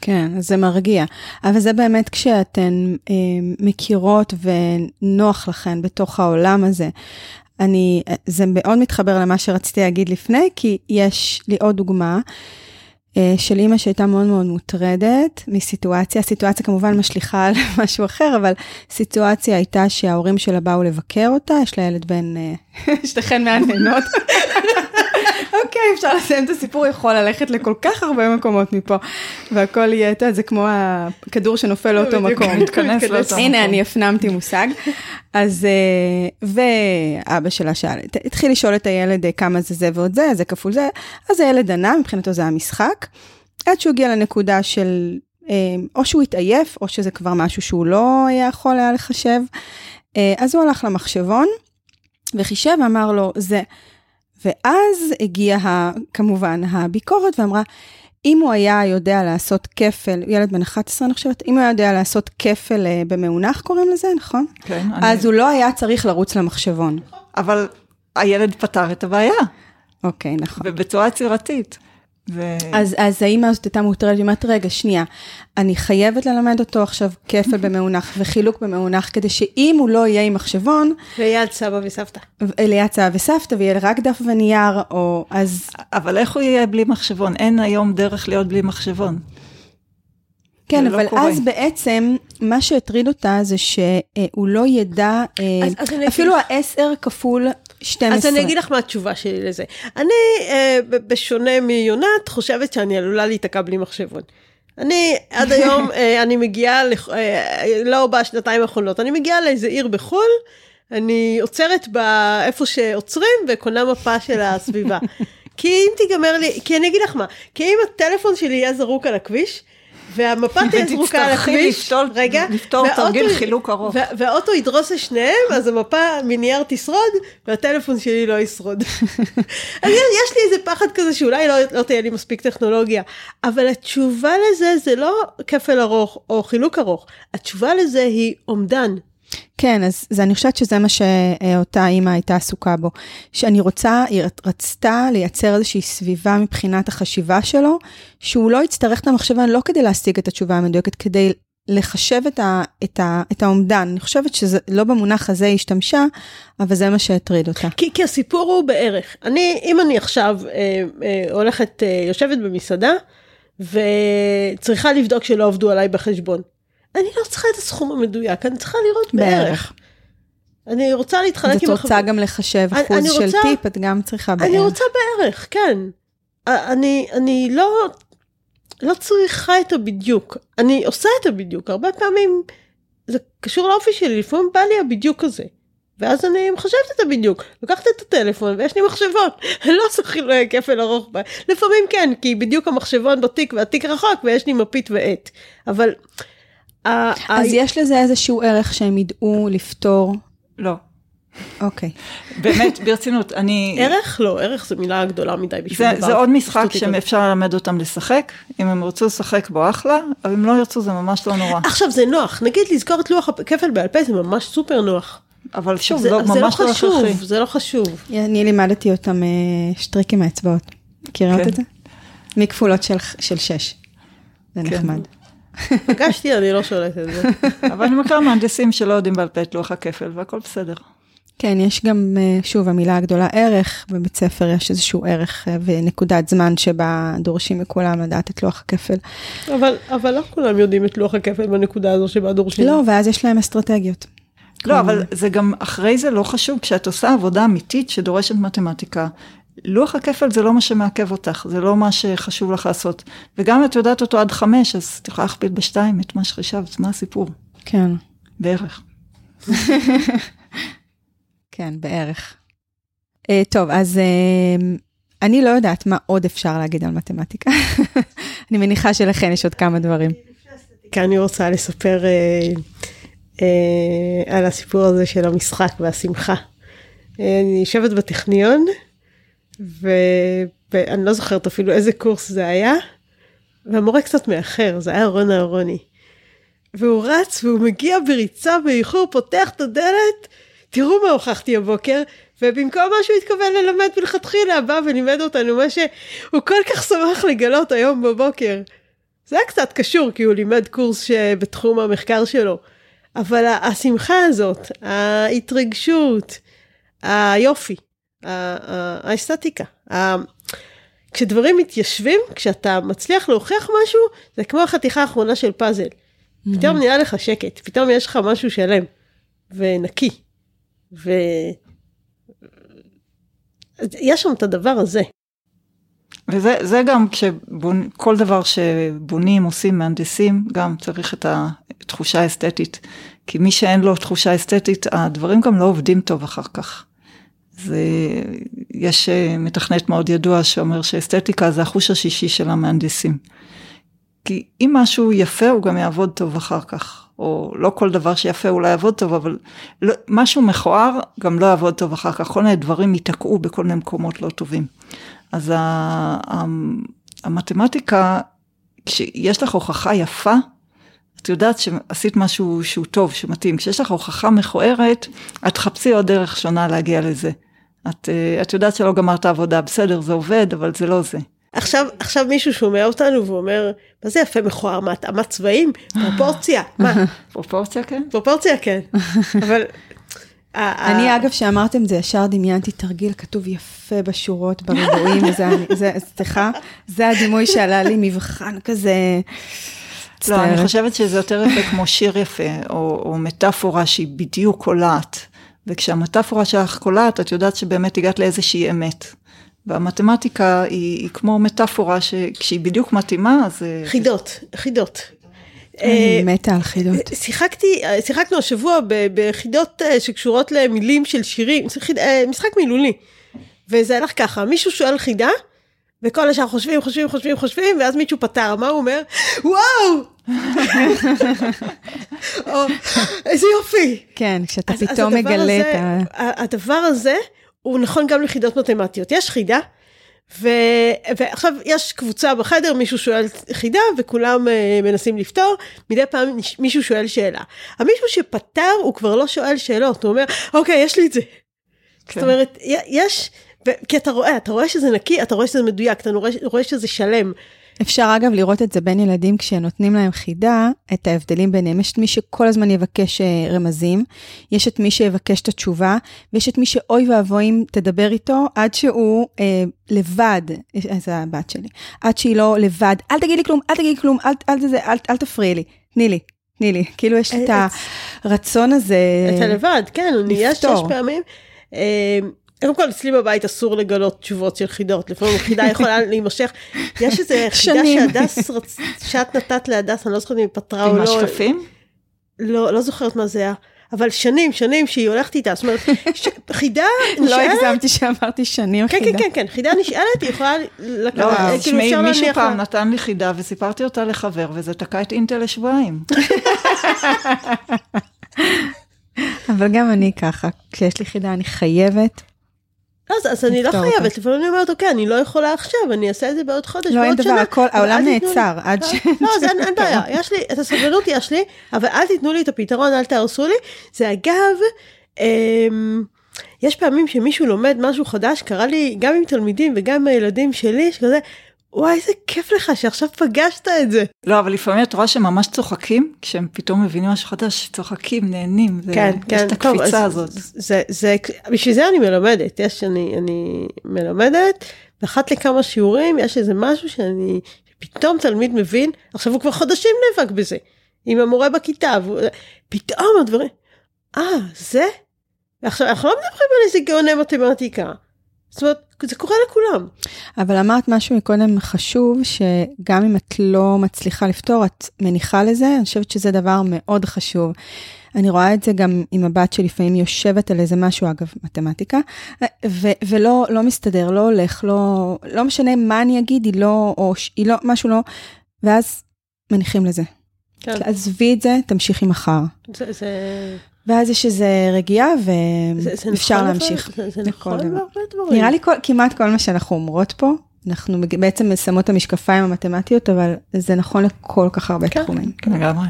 כן, זה מרגיע. אבל זה באמת כשאתן אה, מכירות ונוח לכן בתוך העולם הזה. אני, זה מאוד מתחבר למה שרציתי להגיד לפני, כי יש לי עוד דוגמה אה, של אימא שהייתה מאוד מאוד מוטרדת מסיטואציה. הסיטואציה כמובן משליכה על <laughs> משהו אחר, אבל סיטואציה הייתה שההורים שלה באו לבקר אותה, יש לה ילד בן, אה, <laughs> שתיכן מהנהנות. אוקיי, אפשר לסיים את הסיפור, יכול ללכת לכל כך הרבה מקומות מפה, והכל יהיה, אתה יודע, זה כמו הכדור שנופל לאותו מקום. הנה. אני הפנמתי מושג. אז, אה, ואבא שלה שאל, התחיל לשאול את הילד אה, כמה זה זה ועוד זה, זה כפול זה, אז הילד ענה, מבחינתו זה המשחק, עד שהוא הגיע לנקודה של, אה, או שהוא התעייף, או שזה כבר משהו שהוא לא יכול היה לחשב. אז הוא הלך למחשבון, וחישב ואמר לו, זה. ואז הגיעה כמובן הביקורת ואמרה, אם הוא היה יודע לעשות כפל, ילד בן 11 אני חושבת, אם הוא היה יודע לעשות כפל אה, במאונח קוראים לזה, נכון? כן, אני... אז הוא לא היה צריך לרוץ למחשבון. אבל הילד פתר את הבעיה, אוקיי, נכון. ובצורה יצירתית. ו... אז, אז האמא הזאת הייתה מוטרדת, היא אומרת, רגע, שנייה, אני חייבת ללמד אותו עכשיו כפל <laughs> במאונח וחילוק במאונח, כדי שאם הוא לא יהיה עם מחשבון, ליד סבא וסבתא. ליד סבא וסבתא, ויהיה רק דף ונייר, או אז אבל איך הוא יהיה בלי מחשבון? אין היום דרך להיות בלי מחשבון. כן, לא אבל קורה. אז בעצם, מה שהטריד אותה זה שהוא לא ידע, אה, אז- אז אני אפילו העשר כפול 12. אז אני אגיד לך מה התשובה שלי לזה. אני, אה, בשונה מיונת, חושבת שאני עלולה להיתקע בלי מחשבון. אני עד היום, <laughs> אה, אני מגיעה, לח- אה, לא בשנתיים האחרונות, אני מגיעה לאיזה עיר בחו"ל, אני עוצרת בה איפה שעוצרים וקונה מפה של הסביבה. <laughs> כי אם תיגמר לי, כי אני אגיד לך מה, כי אם הטלפון שלי יהיה זרוק על הכביש, והמפה <laughs> תהיה זרוקה על הכביש, רגע, לפתור תרגיל חילוק ארוך. וה- והאוטו ידרוס את שניהם, אז המפה מנייר תשרוד, והטלפון שלי לא ישרוד. <laughs> אז יש לי איזה פחד כזה שאולי לא, לא תהיה לי מספיק טכנולוגיה, אבל התשובה לזה זה לא כפל ארוך או חילוק ארוך, התשובה לזה היא אומדן. כן, אז, אז אני חושבת שזה מה שאותה אימא הייתה עסוקה בו. שאני רוצה, היא רצתה לייצר איזושהי סביבה מבחינת החשיבה שלו, שהוא לא יצטרך את המחשבה לא כדי להשיג את התשובה המדויקת, כדי לחשב את, ה, את, ה, את האומדן. אני חושבת שזה לא במונח הזה היא השתמשה, אבל זה מה שהטריד אותה. כי, כי הסיפור הוא בערך. אני, אם אני עכשיו אה, אה, הולכת, אה, יושבת במסעדה, וצריכה לבדוק שלא עבדו עליי בחשבון. אני לא צריכה את הסכום המדויק, אני צריכה לראות בערך. בערך. אני רוצה אז להתחלק את עם רוצה גם לחשב אני- אחוז אני של רוצה- טיפ, את גם צריכה בערך. אני רוצה בערך, כן. אני, אני לא, לא צריכה את הבדיוק. אני עושה את הבדיוק. הרבה פעמים זה קשור לאופי שלי, לפעמים בא לי הבדיוק הזה. ואז אני מחשבת את הבדיוק. לוקחת את הטלפון ויש לי מחשבון. אני <laughs> לא עושה חילוי כפל ארוך. לפעמים כן, כי בדיוק המחשבון בתיק והתיק רחוק ויש לי מפית ועט. אבל... ה- אז ה- יש לזה איזשהו ערך שהם ידעו לפתור. לא. אוקיי. באמת, ברצינות, אני... ערך? לא, ערך זו מילה גדולה מדי בשביל זה, דבר. זה עוד משחק. שאפשר ללמד אותם לשחק, אם הם ירצו לשחק בו אחלה, אבל אם לא ירצו זה ממש לא נורא. עכשיו זה נוח, נגיד לזכור את לוח הכפל בעל פה זה ממש סופר נוח. אבל שוב, זה, לא, זה לא ממש לא חשוב. זה לא חשוב. אני לימדתי אותם אה, שטריק עם האצבעות. מכירות כן. את זה? מכפולות של, של שש. זה כן. נחמד. פגשתי, אני לא שולטת בזה. <laughs> אבל אני מכירה מהנדסים שלא יודעים בעל פה את לוח הכפל, והכל בסדר. כן, יש גם, אה, שוב, המילה הגדולה ערך, בבית ספר יש איזשהו ערך אה, ונקודת זמן שבה דורשים מכולם לדעת את לוח הכפל. אבל, אבל לא כולם יודעים את לוח הכפל בנקודה הזו שבה דורשים. לא, ואז יש להם אסטרטגיות. לא, אבל זה גם, אחרי זה לא חשוב, כשאת עושה עבודה אמיתית שדורשת מתמטיקה, לוח הכפל זה לא מה שמעכב אותך, זה לא מה שחשוב לך לעשות. וגם אם את יודעת אותו עד חמש, אז את יכולה להכפיל בשתיים את מה שחישבת, מה הסיפור? כן. בערך. <laughs> כן, בערך. Uh, טוב, אז uh, אני לא יודעת מה עוד אפשר להגיד על מתמטיקה. <laughs> אני מניחה שלכן יש עוד כמה דברים. כאן אני רוצה לספר uh, uh, על הסיפור הזה של המשחק והשמחה. Uh, אני יושבת בטכניון, ואני לא זוכרת אפילו איזה קורס זה היה, והמורה קצת מאחר, זה היה רון אהרוני. והוא רץ והוא מגיע בריצה באיחור, פותח את הדלת, תראו מה הוכחתי הבוקר, ובמקום מה שהוא התכוון ללמד מלכתחילה, בא ולימד אותנו מה שהוא כל כך שמח לגלות היום בבוקר. זה היה קצת קשור, כי הוא לימד קורס בתחום המחקר שלו. אבל השמחה הזאת, ההתרגשות, היופי, האסתטיקה, כשדברים מתיישבים, כשאתה מצליח להוכיח משהו, זה כמו החתיכה האחרונה של פאזל. פתאום נהיה לך שקט, פתאום יש לך משהו שלם ונקי. ויש שם את הדבר הזה. וזה גם כשכל דבר שבונים, עושים, מהנדסים, גם צריך את התחושה האסתטית. כי מי שאין לו תחושה אסתטית, הדברים גם לא עובדים טוב אחר כך. זה, יש אה, מתכנת מאוד ידוע שאומר שאסתטיקה זה החוש השישי של המהנדסים. כי אם משהו יפה הוא גם יעבוד טוב אחר כך, או לא כל דבר שיפה אולי יעבוד טוב, אבל לא, משהו מכוער גם לא יעבוד טוב אחר כך, כל מיני דברים ייתקעו בכל מיני מקומות לא טובים. אז ה, ה, המתמטיקה, כשיש לך הוכחה יפה, את יודעת שעשית משהו שהוא טוב, שמתאים. כשיש לך הוכחה מכוערת, את תחפשי עוד דרך שונה להגיע לזה. את, אה, את יודעת שלא גמרת עבודה, בסדר, זה עובד, אבל זה לא זה. עכשיו, עכשיו מישהו שומע אותנו ואומר, מה זה יפה מכוער, מה התאמת צבעים? פרופורציה, <laughs> מה? פרופורציה כן. פרופורציה כן, <laughs> אבל... אני אגב, שאמרתם זה, ישר דמיינתי תרגיל כתוב יפה בשורות, בריבועים, <laughs> זה, סליחה, זה הדימוי שעלה לי, מבחן כזה. לא, אני חושבת שזה יותר יפה כמו שיר יפה, או, או מטאפורה שהיא בדיוק קולעת. וכשהמטאפורה שלך קולעת, את יודעת שבאמת הגעת לאיזושהי אמת. והמתמטיקה היא, היא כמו מטאפורה שכשהיא בדיוק מתאימה, אז... אה, חידות, חידות. אני אה, מתה על חידות. שיחקתי, שיחקנו השבוע בחידות אה, שקשורות למילים של שירים, משחק מילולי. וזה הלך ככה, מישהו שואל חידה, וכל השאר חושבים, חושבים, חושבים, חושבים, ואז מישהו פתר, מה הוא אומר? וואו! או, איזה יופי. כן, כשאתה אז, פתאום אז מגלה את ה... הדבר הזה הוא נכון גם לחידות מתמטיות. יש חידה, ו... ועכשיו יש קבוצה בחדר, מישהו שואל חידה וכולם uh, מנסים לפתור, מדי פעם מישהו שואל שאלה. המישהו שפתר הוא כבר לא שואל שאלות, הוא אומר, אוקיי, יש לי את זה. כן. זאת אומרת, יש... כי אתה רואה, אתה רואה שזה נקי, אתה רואה שזה מדויק, אתה רואה, רואה שזה שלם. אפשר אגב לראות את זה בין ילדים כשנותנים להם חידה, את ההבדלים ביניהם. יש את מי שכל הזמן יבקש אה, רמזים, יש את מי שיבקש את התשובה, ויש את מי שאוי ואבוי אם תדבר איתו עד שהוא אה, לבד, זה הבת שלי, עד שהיא לא לבד, אל תגיד לי כלום, אל תגיד לי כלום, אל, אל, אל, אל, אל תפריעי לי, תני לי, תני לי. כאילו יש לי את אה, הרצון הזה לפתור. אתה לבד, כן, יש שש פעמים. קודם כל, אצלי בבית אסור לגלות תשובות של חידות, לפעמים חידה יכולה להימשך. יש איזה חידה שהדס, רצ... שאת נתת להדס, אני לא זוכרת אם היא פתרה או לא. עם השקפים? לא, לא זוכרת מה זה היה. אבל שנים, שנים שהיא הולכת איתה, זאת אומרת, ש... חידה נשאלת... לא הגזמתי שאמרתי שנים כן, חידה. כן, כן, כן, חידה נשאלת, היא יכולה לקחת, לא, כאילו תשמעי, מישהו פעם נתן לי חידה וסיפרתי אותה לחבר, וזה תקע את אינטל לשבועיים. <laughs> <laughs> אבל גם אני ככה, כשיש לי חידה אני חייבת אז, אז אני לא חייבת, לפעמים אני אומרת, אוקיי, אני לא יכולה עכשיו, אני אעשה את זה בעוד חודש, לא, אין דבר, הכל, העולם נעצר עד לא, ש... לא, אז אין, אין <laughs> בעיה, יש לי, את הסבלנות יש לי, אבל אל תיתנו לי את הפתרון, אל תהרסו לי. זה אגב, אמ, יש פעמים שמישהו לומד משהו חדש, קרה לי גם עם תלמידים וגם עם הילדים שלי, שכזה, וואי, איזה כיף לך שעכשיו פגשת את זה. לא, אבל לפעמים את רואה שהם ממש צוחקים, כשהם פתאום מבינים משהו חדש, צוחקים, נהנים, זה, כן, יש כן, את טוב, הקפיצה אז הזאת. זה, זה, בשביל זה אני מלמדת, יש, אני, אני מלמדת, ואחת לכמה שיעורים יש איזה משהו שאני, פתאום תלמיד מבין, עכשיו הוא כבר חודשים נאבק בזה, עם המורה בכיתה, והוא, פתאום הדברים, אה, זה? עכשיו, אנחנו לא מדברים על איזה גאוני מתמטיקה. זאת אומרת, זה קורה לכולם. אבל אמרת משהו מקודם חשוב, שגם אם את לא מצליחה לפתור, את מניחה לזה, אני חושבת שזה דבר מאוד חשוב. אני רואה את זה גם עם הבת שלפעמים יושבת על איזה משהו, אגב, מתמטיקה, ו- ולא לא מסתדר, לא הולך, לא, לא משנה מה אני אגיד, היא לא, או היא לא, משהו לא, ואז מניחים לזה. כן. עזבי את זה, תמשיכי מחר. זה, זה, ואז יש איזו רגיעה, ואפשר נכון, להמשיך. אבל- זה, זה לכל נכון. בהרבה דברים. נראה לי כל, כמעט כל מה שאנחנו אומרות פה, אנחנו בעצם שמות את המשקפיים המתמטיות, אבל זה נכון לכל כך הרבה כן. תחומים. לגמרי.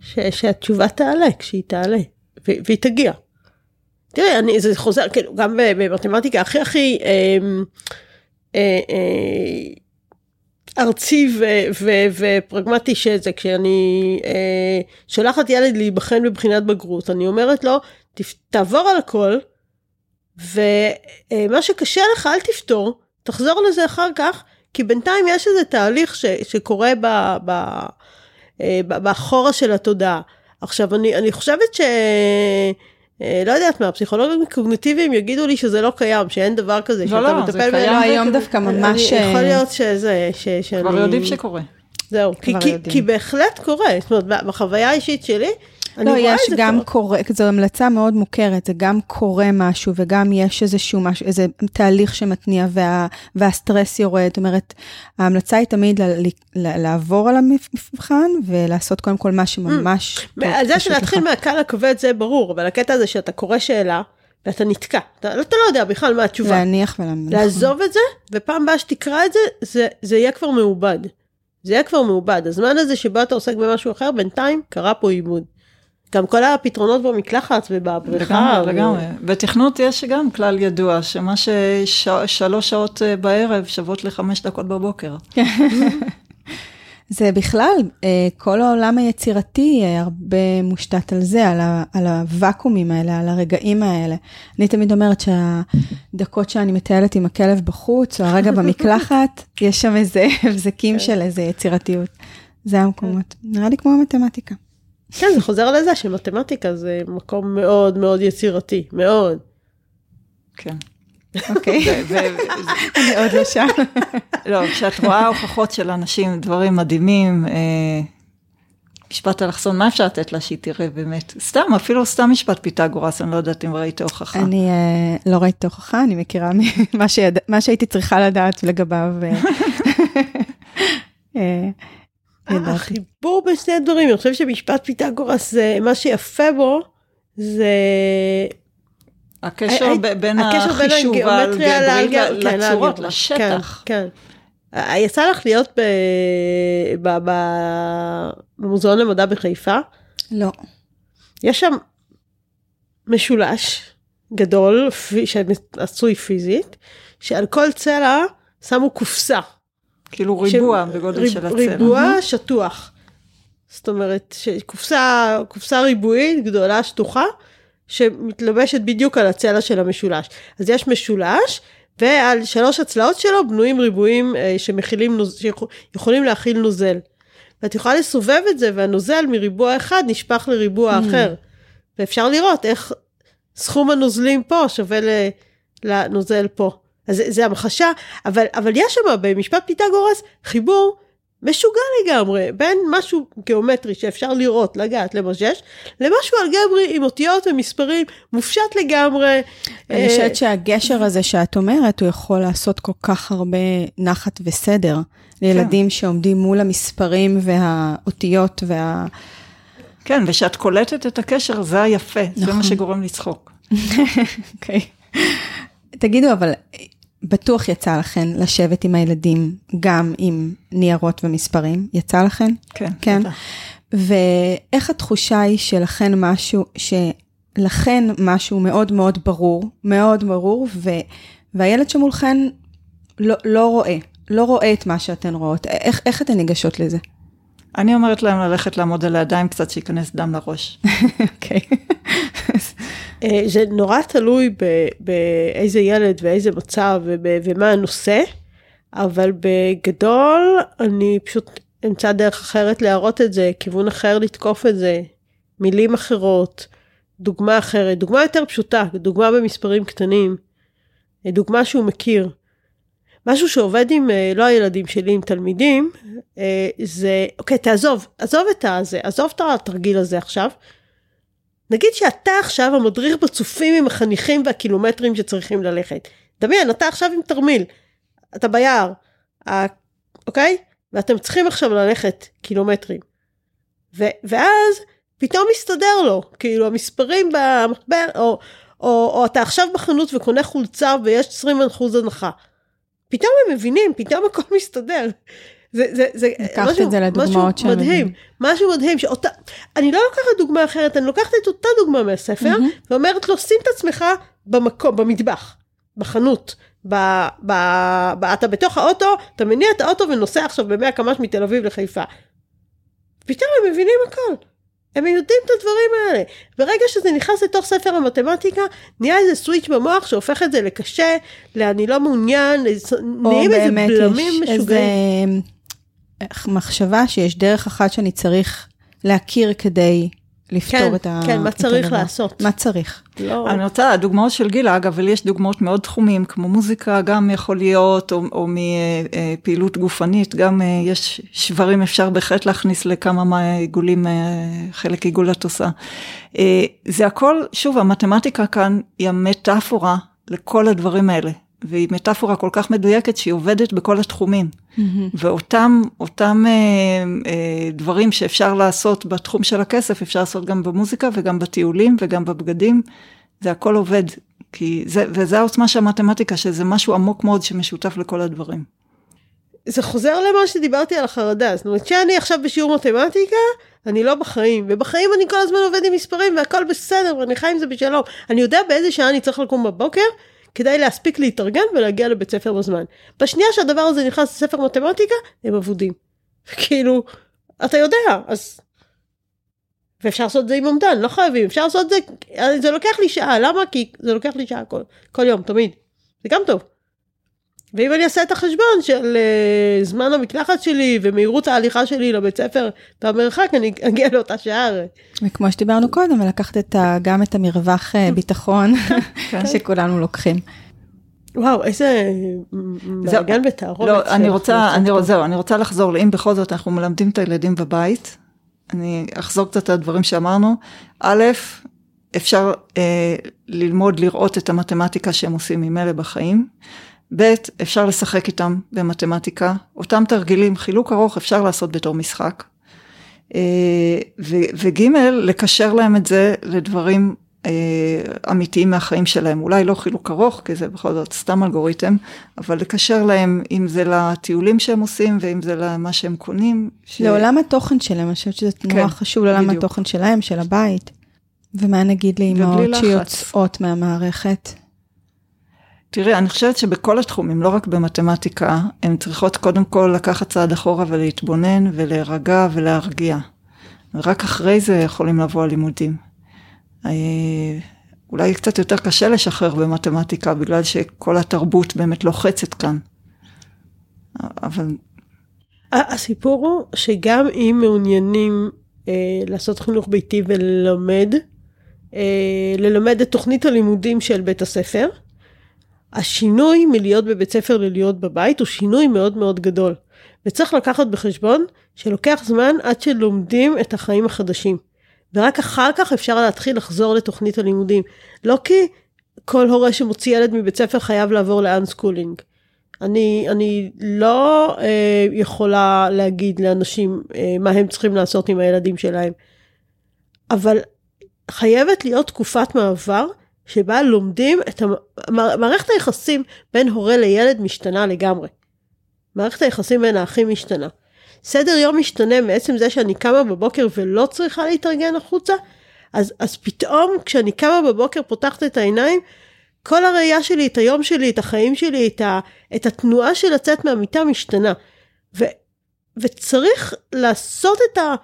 ש, שהתשובה תעלה כשהיא תעלה, והיא תגיע. תראה, אני, זה חוזר, כאילו, גם במתמטיקה הכי הכי אה, אה, אה, ארצי ו, ו, ופרגמטי שזה, כשאני אה, שולחת ילד להיבחן בבחינת בגרות, אני אומרת לו, "תפ- תעבור על הכל, ומה שקשה לך אל תפתור, תחזור לזה אחר כך, כי בינתיים יש איזה תהליך ש, שקורה ב, ב, אה, ב- באחורה של התודעה. עכשיו, אני, אני חושבת ש... אה, לא יודעת מה, הפסיכולוגים קוגניטיביים יגידו לי שזה לא קיים, שאין דבר כזה, לא, שאתה לא, זה מטפל קיים. לא, בהם. היום דווקא ממש... אני- יכול אה, להיות שזה, ש, שאני... כבר יודעים שקורה. זהו, כי, כי. כי בהחלט קורה, זאת אומרת, בחוויה האישית שלי, לא, יש גם קורה. קורה, זו המלצה מאוד מוכרת, זה גם קורה משהו וגם יש איזשהו משהו, איזה תהליך שמתניע וה, והסטרס יורד, זאת אומרת, ההמלצה היא תמיד ל, ל, לעבור על המבחן ולעשות קודם כל מה שממש טוב, על זה שלהתחיל לך. מהקל לכבד זה ברור, אבל הקטע הזה שאתה קורא שאלה, ואתה נתקע, אתה, אתה לא יודע בכלל מה התשובה. להניח ולהניח. לעזוב את זה, ופעם הבאה שתקרא את זה, זה, זה יהיה כבר מעובד. זה יהיה כבר מעובד. הזמן הזה שבו אתה עוסק במשהו אחר, בינתיים קרה פה עיבוד. גם כל הפתרונות במקלחת ובבריכה. לגמרי, לגמרי. בתכנות יש גם כלל ידוע, שמה ששלוש שעות אה, בערב שוות לחמש דקות בבוקר. <laughs> זה בכלל, אה, כל העולם היצירתי אה, הרבה מושתת על זה, על, ה, על הוואקומים האלה, על הרגעים האלה. אני תמיד אומרת שהדקות שאני מטיילת עם הכלב בחוץ, או הרגע במקלחת, <laughs> יש שם איזה <laughs> הבזקים של איזה יצירתיות. זה המקומות. נראה לי כמו המתמטיקה. כן, זה חוזר לזה שמתמטיקה זה מקום מאוד מאוד יצירתי, מאוד. כן. אוקיי, אני עוד לא שם. לא, כשאת רואה הוכחות של אנשים, דברים מדהימים, אה, משפט אלכסון, מה אפשר לתת לה שהיא תראה באמת? סתם, אפילו סתם משפט פיתגורס, אני לא יודעת אם ראית הוכחה. אני אה, לא ראיתי הוכחה, אני מכירה מה שהייתי צריכה לדעת לגביו. <laughs> אה, אה. החיבור בין שני הדברים, אני חושבת שמשפט פיתגורס, זה, מה שיפה בו, זה... הקשר בין החישוב לאלגברה, כן, לצורות. לשטח. כן, כן. אה, יצא לך להיות. במוזיאון למדע בחיפה, לא. יש שם משולש גדול שעשוי פיזית, שעל כל צלע שמו קופסה. כאילו ריבוע ש- בגודל ריב- של הצלע. ריבוע שטוח. זאת אומרת, שקופסה קופסה ריבועית גדולה שטוחה, שמתלבשת בדיוק על הצלע של המשולש. אז יש משולש, ועל שלוש הצלעות שלו בנויים ריבועים אה, שמכילים, נוז- שיכולים להכיל נוזל. ואת יכולה לסובב את זה, והנוזל מריבוע אחד נשפך לריבוע Mm. אחר. ואפשר לראות איך סכום הנוזלים פה שווה לנוזל פה. אז זה, זה המחשה, אבל, אבל יש שם במשפט פיתגורס חיבור משוגע לגמרי בין משהו גיאומטרי שאפשר לראות, לגעת, למשש, למשהו אלגברי עם אותיות ומספרים מופשט לגמרי. אני אה, חושבת שהגשר הזה שאת אומרת, הוא יכול לעשות כל כך הרבה נחת וסדר לילדים שעומדים מול המספרים והאותיות וה... כן, ושאת קולטת את הקשר, זה היפה, זה נכון. מה שגורם לצחוק. <laughs> אוקיי. תגידו, אבל בטוח יצא לכן לשבת עם הילדים גם עם ניירות ומספרים? יצא לכן? כן, כן. בטח. ואיך התחושה היא שלכן משהו, שלכן משהו מאוד מאוד ברור, מאוד ברור, ו, והילד שמולכן לא, לא רואה. לא רואה את מה שאתן רואות? איך, איך אתן ניגשות לזה? אני אומרת להם ללכת לעמוד על הידיים קצת שייכנס דם לראש. <laughs> אוקיי. אה, זה נורא תלוי באיזה ילד ואיזה מצב ומה הנושא, אבל בגדול אני פשוט אמצא דרך אחרת להראות את זה, כיוון אחר לתקוף את זה, מילים אחרות, דוגמה אחרת, דוגמה יותר פשוטה, דוגמה במספרים קטנים, אה, דוגמה שהוא מכיר. משהו שעובד עם, אה, לא הילדים שלי, עם תלמידים, זה, אוקיי, תעזוב, עזוב את הזה, עזוב את התרגיל הזה עכשיו. נגיד שאתה עכשיו המדריך בצופים עם החניכים והקילומטרים שצריכים ללכת. דמיין, אתה עכשיו עם תרמיל, אתה ביער, ה- אוקיי? ואתם צריכים עכשיו ללכת קילומטרים. ו- ואז פתאום מסתדר לו, כאילו המספרים במחבר, או, או, או אתה עכשיו בחנות וקונה חולצה ויש 20% הנחה. פתאום הם מבינים, פתאום הכל מסתדר. זה, זה, זה לקחת משהו, את זה לדוגמאות משהו שהם מדהים, מבינים. משהו מדהים, שאותה, אני לא לוקחת דוגמה אחרת, אני לוקחת את אותה דוגמה מהספר, מהמם. ואומרת לו, שים את עצמך במקום, במטבח, בחנות, ב, ב, ב, אתה בתוך האוטו, אתה מניע את האוטו ונוסע עכשיו ב-100 קמ"ש מתל אביב לחיפה. פתאום הם מבינים הכל. הם יודעים את הדברים האלה. ברגע שזה נכנס לתוך ספר המתמטיקה, נהיה איזה סוויץ' במוח שהופך את זה לקשה, לאני לא מעוניין, נהיים איזה בלמים יש איזה משוגעים. מחשבה שיש דרך אחת שאני צריך להכיר כדי לפתור כן, את ה... כן, מה צריך הדבר. לעשות. מה צריך? לא, אני רוצה, הדוגמאות של גילה, אגב, אבל יש דוגמאות מאוד תחומים, כמו מוזיקה גם יכול להיות, או, או מפעילות גופנית, גם אה, יש שברים אפשר בהחלט להכניס לכמה מהעיגולים, אה, חלק עיגול את עושה. אה, זה הכל, שוב, המתמטיקה כאן היא המטאפורה לכל הדברים האלה, והיא מטאפורה כל כך מדויקת שהיא עובדת בכל התחומים. ואותם אותם אה, אה, דברים שאפשר לעשות בתחום של הכסף, אפשר לעשות גם במוזיקה וגם בטיולים וגם בבגדים, זה הכל עובד. כי זה, וזה העוצמה של המתמטיקה, שזה משהו עמוק מאוד שמשותף לכל הדברים. זה חוזר למה שדיברתי על החרדה, זאת אומרת שאני עכשיו בשיעור מתמטיקה, אני לא בחיים, ובחיים אני כל הזמן עובד עם מספרים והכל בסדר ואני חי עם זה בשלום. אני יודע באיזה שעה אני צריך לקום בבוקר כדי להספיק להתארגן ולהגיע לבית ספר בזמן. בשנייה שהדבר הזה נכנס לספר מתמטיקה, הם אבודים. <laughs> כאילו, אתה יודע, אז... ואפשר לעשות את זה עם אומדן, לא חייבים, אפשר לעשות את זה, זה לוקח לי שעה, למה? כי זה לוקח לי שעה כל, כל יום, תמיד. זה גם טוב. ואם אני אעשה את החשבון של uh, זמן המקלחת שלי ומהירות ההליכה שלי לבית ספר והמרחק, אני אגיע לאותה שעה. וכמו שדיברנו קודם, לקחת את ה, גם את המרווח אה, ביטחון <laughs> כן. שכולנו לוקחים. וואו, איזה מעגן בתערובת. לא, אני רוצה, אני, זהו, אני רוצה לחזור, אם בכל זאת אנחנו מלמדים את הילדים בבית, אני אחזור קצת על הדברים שאמרנו. א', אפשר אה, ללמוד לראות את המתמטיקה שהם עושים ממילא בחיים. ב', אפשר לשחק איתם במתמטיקה. אותם תרגילים, חילוק ארוך אפשר לעשות בתור משחק. אה, וג', לקשר להם את זה לדברים אה, אמיתיים מהחיים שלהם. אולי לא חילוק ארוך, כי זה בכל זאת סתם אלגוריתם, אבל לקשר להם, אם זה לטיולים שהם עושים, ואם זה למה שהם קונים. ש- לעולם התוכן שלהם, אני חושבת שזה נורא כן, חשוב לעולם בדיוק. התוכן שלהם, של הבית. ומה נגיד לאמהות. שיוצאות מהמערכת? תראי, אני חושבת שבכל התחומים, לא רק במתמטיקה, הן צריכות קודם כל לקחת צעד אחורה ולהתבונן ולהירגע ולהרגיע. ורק אחרי זה יכולים לבוא הלימודים. אה, אולי קצת יותר קשה לשחרר במתמטיקה, בגלל שכל התרבות באמת לוחצת כאן. אבל הסיפור הוא שגם אם מעוניינים אה, לעשות חינוך ביתי וללמד, אה, ללמד את תוכנית הלימודים של בית הספר, השינוי מלהיות בבית ספר ללהיות בבית הוא שינוי מאוד מאוד גדול. וצריך לקחת בחשבון שלוקח זמן עד שלומדים את החיים החדשים. ורק אחר כך אפשר להתחיל לחזור לתוכנית הלימודים. לא כי כל הורה שמוציא ילד מבית ספר חייב לעבור לאנסקולינג. אני, אני לא אה, יכולה להגיד לאנשים אה, מה הם צריכים לעשות עם הילדים שלהם, אבל חייבת להיות תקופת מעבר שבה לומדים את המ- מערכת היחסים בין הורה לילד משתנה לגמרי. מערכת היחסים בין האחים משתנה. סדר יום משתנה מעצם זה שאני קמה בבוקר ולא צריכה להתארגן החוצה, אז, אז פתאום כשאני קמה בבוקר פותחת את העיניים, כל הראייה שלי, את היום שלי, את החיים שלי, את, ה, את התנועה של לצאת מהמיטה משתנה. ו, וצריך לעשות את ה...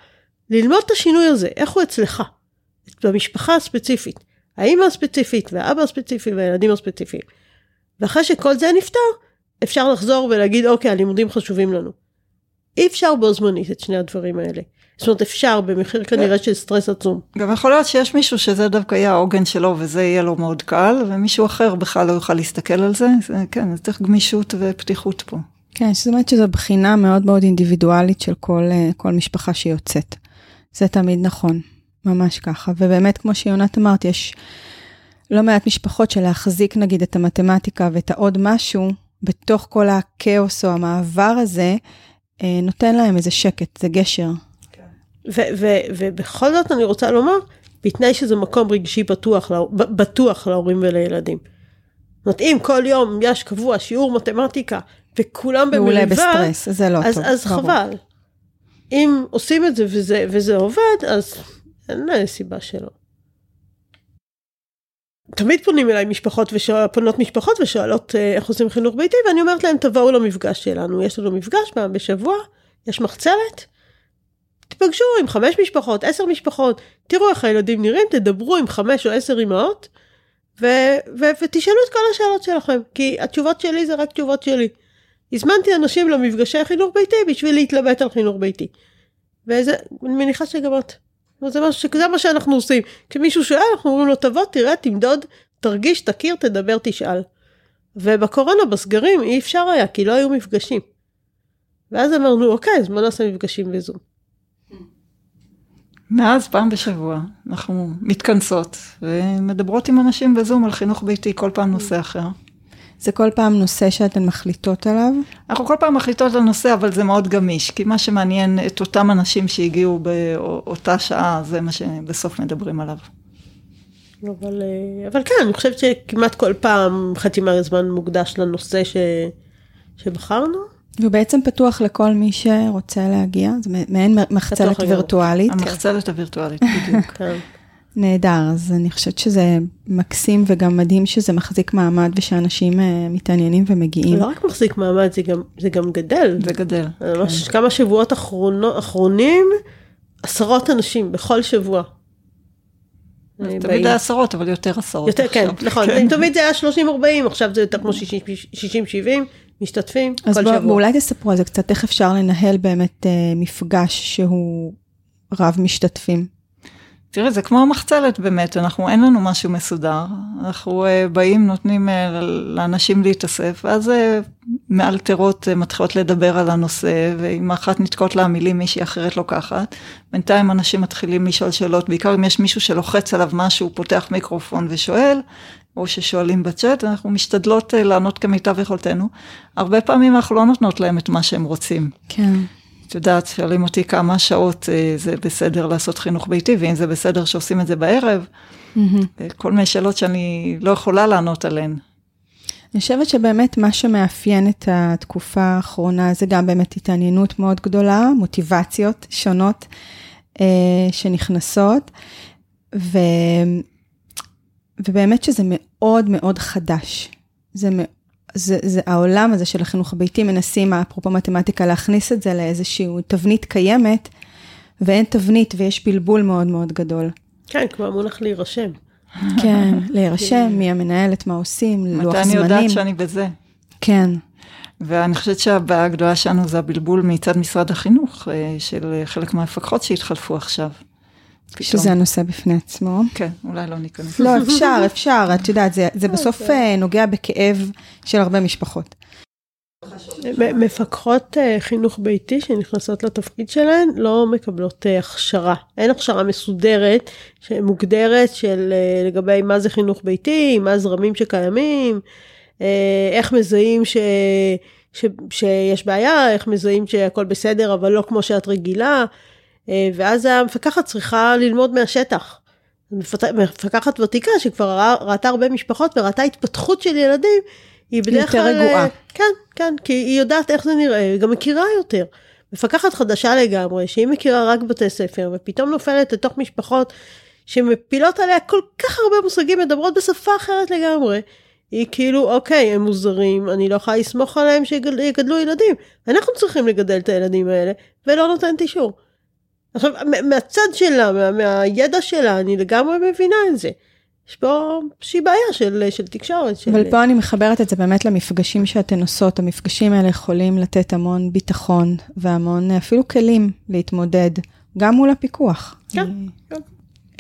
ללמוד את השינוי הזה, איך הוא אצלך, במשפחה הספציפית, האמא הספציפית והאבא הספציפי והילדים הספציפיים. ואחרי שכל זה נפתר, אפשר לחזור ולהגיד, אוקיי, הלימודים חשובים לנו. אי אפשר בו זמנית את שני הדברים האלה. זאת אומרת, אפשר במחיר כנראה של סטרס עצום. גם יכול להיות שיש מישהו שזה דווקא יהיה העוגן שלו וזה יהיה לו מאוד קל, ומישהו אחר בכלל לא יוכל להסתכל על זה. זה כן, אז צריך גמישות ופתיחות פה. כן, זאת אומרת שזו בחינה מאוד מאוד אינדיבידואלית של כל, אה, כל משפחה שיוצאת. זה תמיד נכון, ממש ככה. ובאמת, כמו שיונת אמרת, יש לא מעט משפחות שלהחזיק נגיד את המתמטיקה ואת העוד משהו, בתוך כל הכאוס או המעבר הזה, אה, נותן להם איזה שקט, זה גשר. ובכל זאת אני רוצה לומר, בתנאי שזה מקום רגשי בטוח, בטוח להורים ולילדים. זאת אומרת, אם כל יום יש קבוע שיעור מתמטיקה וכולם במריבה, מעולה בסטרס, זה לא אז, טוב. אז ברור. חבל. אם עושים את זה וזה, וזה עובד, אז אין סיבה שלא. תמיד פונים אליי משפחות ושואל, פונות משפחות ושואלות אה, איך עושים חינוך ביתי, ואני אומרת להם, תבואו למפגש שלנו. יש לנו מפגש פעם בשבוע, יש מחצלת, תיפגשו עם חמש משפחות, עשר משפחות, תראו איך הילדים נראים, תדברו עם חמש או עשר אמהות, ו- ו- ותשאלו את כל השאלות שלכם, כי התשובות שלי זה רק תשובות שלי. הזמנתי אנשים למפגשי חינוך ביתי בשביל להתלבט על חינוך ביתי. וזה, אני מניחה שגם את. זה מה, ש- זה מה שאנחנו עושים. כשמישהו שואל, אנחנו אומרים לו, תבוא, תראה, תמדוד, תרגיש, תכיר, תדבר, תשאל. ובקורונה, בסגרים, אי אפשר היה, כי לא היו מפגשים. ואז אמרנו, אוקיי, אז בוא נעשה מפגשים בזום. מאז פעם בשבוע אנחנו מתכנסות ומדברות עם אנשים בזום על חינוך ביתי, כל פעם נושא אחר. זה כל פעם נושא שאתן מחליטות עליו. אנחנו כל פעם מחליטות על נושא, אבל זה מאוד גמיש, כי מה שמעניין את אותם אנשים שהגיעו באותה שעה, זה מה שבסוף מדברים עליו. אבל, אה, אבל כן, אני חושבת שכמעט כל פעם חצי מהזמן מוקדש לנושא ש, שבחרנו. הוא בעצם פתוח לכל מי שרוצה להגיע, זה מעין מחצלת. וירטואלית. המחצלת הווירטואלית, <laughs> בדיוק. כן. נהדר, אז אני חושבת שזה מקסים וגם מדהים שזה מחזיק מעמד ושאנשים אה, מתעניינים ומגיעים. לא רק מחזיק מעמד, זה גם, זה גם גדל. זה גדל. ממש כמה שבועות אחרונו, אחרונים, עשרות אנשים בכל שבוע. אה, תמיד. היה עשרות, אבל יותר עשרות יותר, כן. נכון, כן. תמיד זה היה 30-40, עכשיו זה יותר כמו 60-70 משתתפים אז כל שבוע. אולי תספרו על זה קצת, איך אפשר לנהל באמת אה, מפגש שהוא רב משתתפים. תראי, זה כמו המחצלת באמת, אנחנו, אין לנו משהו מסודר. אנחנו uh, באים, נותנים uh, לאנשים להתאסף, ואז uh, מאלתרות uh, מתחילות לדבר על הנושא, ואם אחת נתקעות לה המילים, מישהי אחרת לוקחת. בינתיים אנשים מתחילים לשאול שאלות, בעיקר אם יש מישהו שלוחץ עליו משהו, פותח מיקרופון ושואל, או ששואלים בצ'אט, אנחנו משתדלות uh, לענות כמיטב יכולתנו. הרבה פעמים אנחנו לא נותנות להם את מה שהם רוצים. כן. את יודעת, שואלים אותי כמה שעות אה, זה בסדר לעשות חינוך ביתי, ואם זה בסדר שעושים את זה בערב. אה, כל מיני שאלות שאני לא יכולה לענות עליהן. אני חושבת שבאמת מה שמאפיין את התקופה האחרונה זה גם באמת התעניינות מאוד גדולה, מוטיבציות שונות אה, שנכנסות, ו... ובאמת שזה מאוד מאוד חדש. זה, מ- זה, זה העולם הזה של החינוך הביתי, מנסים, אפרופו מתמטיקה, להכניס את זה לאיזושהי תבנית קיימת, ואין תבנית ויש בלבול מאוד מאוד גדול. כן, כמו המונח להירשם. כן, <laughs> להירשם, מי המנהלת, מה עושים, לוח מתי אני זמנים. יודעת שאני בזה? כן. ואני חושבת שהבעיה הגדולה שלנו זה הבלבול מצד משרד החינוך, אה, של חלק מהמפקחות שהתחלפו עכשיו. פתאום. שזה הנושא בפני עצמו. כן, אולי לא ניכנס. לא, אפשר, <laughs> אפשר, את יודעת, זה, זה בסוף אה, נוגע בכאב של הרבה משפחות. מפקחות אה, חינוך ביתי שנכנסות לתפקיד שלהן לא מקבלות אה, הכשרה. אין הכשרה מסודרת, מוגדרת של לגבי מה זה חינוך ביתי, מה הזרמים שקיימים, איך מזהים ש... ש... שיש בעיה, איך מזהים שהכל בסדר אבל לא כמו שאת רגילה, ואז המפקחת צריכה ללמוד מהשטח. מפקחת ותיקה שכבר ראה- ראתה הרבה משפחות וראתה התפתחות של ילדים, היא בדרך יותר כלל... רגועה. אה, כן, כן, כי היא יודעת איך זה נראה, היא גם מכירה יותר. מפקחת חדשה לגמרי, שהיא מכירה רק בתי ספר, ופתאום נופלת לתוך משפחות שמפילות עליה כל כך הרבה מושגים, מדברות בשפה אחרת לגמרי. היא כאילו, אוקיי, הם מוזרים, אני לא יכולה לסמוך עליהם שיגדלו ילדים. אנחנו צריכים לגדל את הילדים האלה, ולא נותנת אישור. עכשיו, מהצד שלה, מה, מהידע שלה, אני לגמרי מבינה את זה. יש פה איזושהי בעיה של, של תקשורת. של... אבל פה אני מחברת את זה באמת למפגשים שאתן עושות. המפגשים האלה יכולים לתת המון ביטחון והמון אפילו כלים להתמודד, גם מול הפיקוח. כן, כן.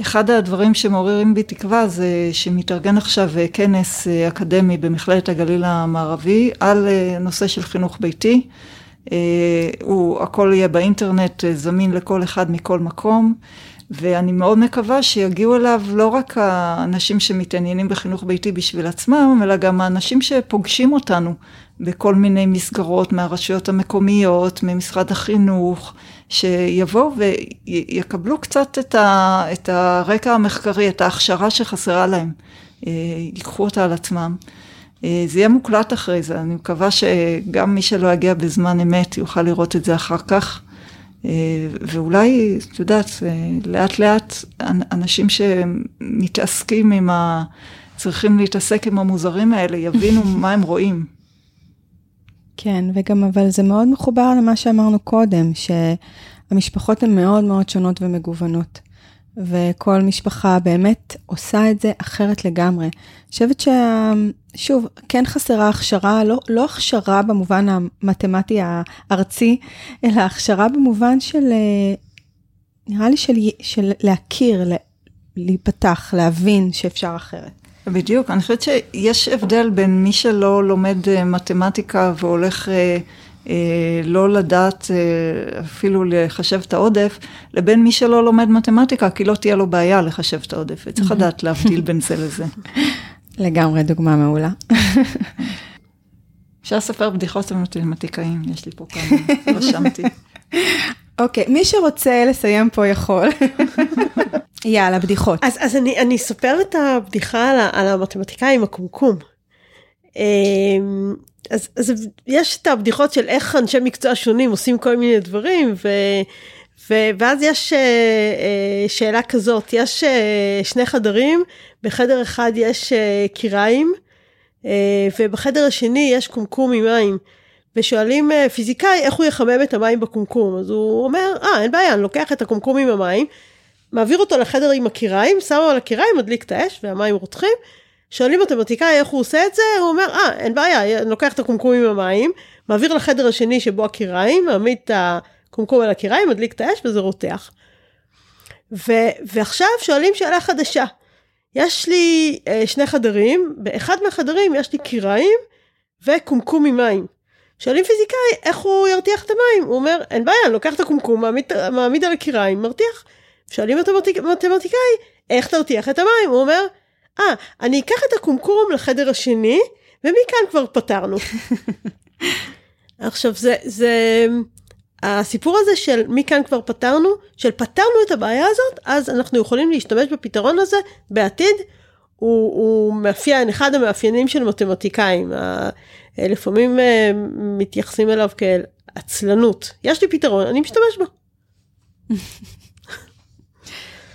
אחד הדברים שמעוררים בי תקווה זה שמתארגן עכשיו כנס אקדמי במכללת הגליל המערבי על נושא של חינוך ביתי. הוא, הכל יהיה באינטרנט זמין לכל אחד מכל מקום. ואני מאוד מקווה שיגיעו אליו לא רק האנשים שמתעניינים בחינוך ביתי בשביל עצמם, אלא גם האנשים שפוגשים אותנו בכל מיני מסגרות מהרשויות המקומיות, ממשרד החינוך, שיבואו ויקבלו קצת את, ה, את הרקע המחקרי, את ההכשרה שחסרה להם, ייקחו אותה על עצמם. זה יהיה מוקלט אחרי זה, אני מקווה שגם מי שלא יגיע בזמן אמת יוכל לראות את זה אחר כך. ואולי, את יודעת, לאט לאט אנשים שמתעסקים עם ה... צריכים להתעסק עם המוזרים האלה, יבינו <laughs> מה הם רואים. כן, וגם, אבל זה מאוד מחובר למה שאמרנו קודם, שהמשפחות הן מאוד מאוד שונות ומגוונות. וכל משפחה באמת עושה את זה אחרת לגמרי. אני חושבת ששוב, כן חסרה הכשרה, לא, לא הכשרה במובן המתמטי הארצי, אלא הכשרה במובן של, נראה לי של, של להכיר, להיפתח, להבין שאפשר אחרת. בדיוק, אני חושבת שיש הבדל בין מי שלא לומד מתמטיקה והולך... לא לדעת אפילו לחשב את העודף, לבין מי שלא לומד מתמטיקה, כי לא תהיה לו בעיה לחשב את העודף, וצריך לדעת להבדיל בין זה לזה. לגמרי דוגמה מעולה. אפשר לספר בדיחות על מתמטיקאים, יש לי פה כמה, רשמתי. אוקיי, מי שרוצה לסיים פה יכול. יאללה, בדיחות. אז, אז אני, אני אספר את הבדיחה על, על המתמטיקאי עם הקומקום. אז, אז יש את הבדיחות של איך אנשי מקצוע שונים עושים כל מיני דברים, ו, ו, ואז יש uh, uh, שאלה כזאת, יש uh, שני חדרים, בחדר אחד יש קיריים, ובחדר השני יש קומקום עם מים. ושואלים פיזיקאי איך הוא יחמם את המים בקומקום, אז הוא אומר, אה, אין בעיה, אני לוקח את הקומקום עם המים, מעביר אותו לחדר עם הקיריים, שם על הקיריים, מדליק את האש והמים רותחים, שואלים מתמטיקאי איך הוא עושה את זה, הוא אומר, אה, אין בעיה, אני לוקח את הקומקום עם המים, מעביר לחדר השני שבו הקיריים, מעמיד את הקומקום על הקיריים, מדליק את האש וזה רותח. ו- ועכשיו שואלים שאלה חדשה. יש לי אה, שני חדרים, באחד מהחדרים יש לי קיריים וקומקום עם מים. שואלים פיזיקאי איך הוא ירתיח את המים, הוא אומר, אין בעיה, אני לוקח את הקומקום, מעמיד, מעמיד על הקיריים, מרתיח. שואלים מתמטיקאי, איך תרתיח את המים? הוא אומר, אה, אני אקח את הקומקום לחדר השני, ומכאן כבר פתרנו. <laughs> עכשיו, זה, זה, הסיפור הזה של מכאן כבר פתרנו, של פתרנו את הבעיה הזאת, אז אנחנו יכולים להשתמש בפתרון הזה בעתיד. הוא, הוא מאפיין, אחד המאפיינים של מתמטיקאים. לפעמים אה, מתייחסים אליו כאל עצלנות. יש לי פתרון, אני משתמש בו. <laughs>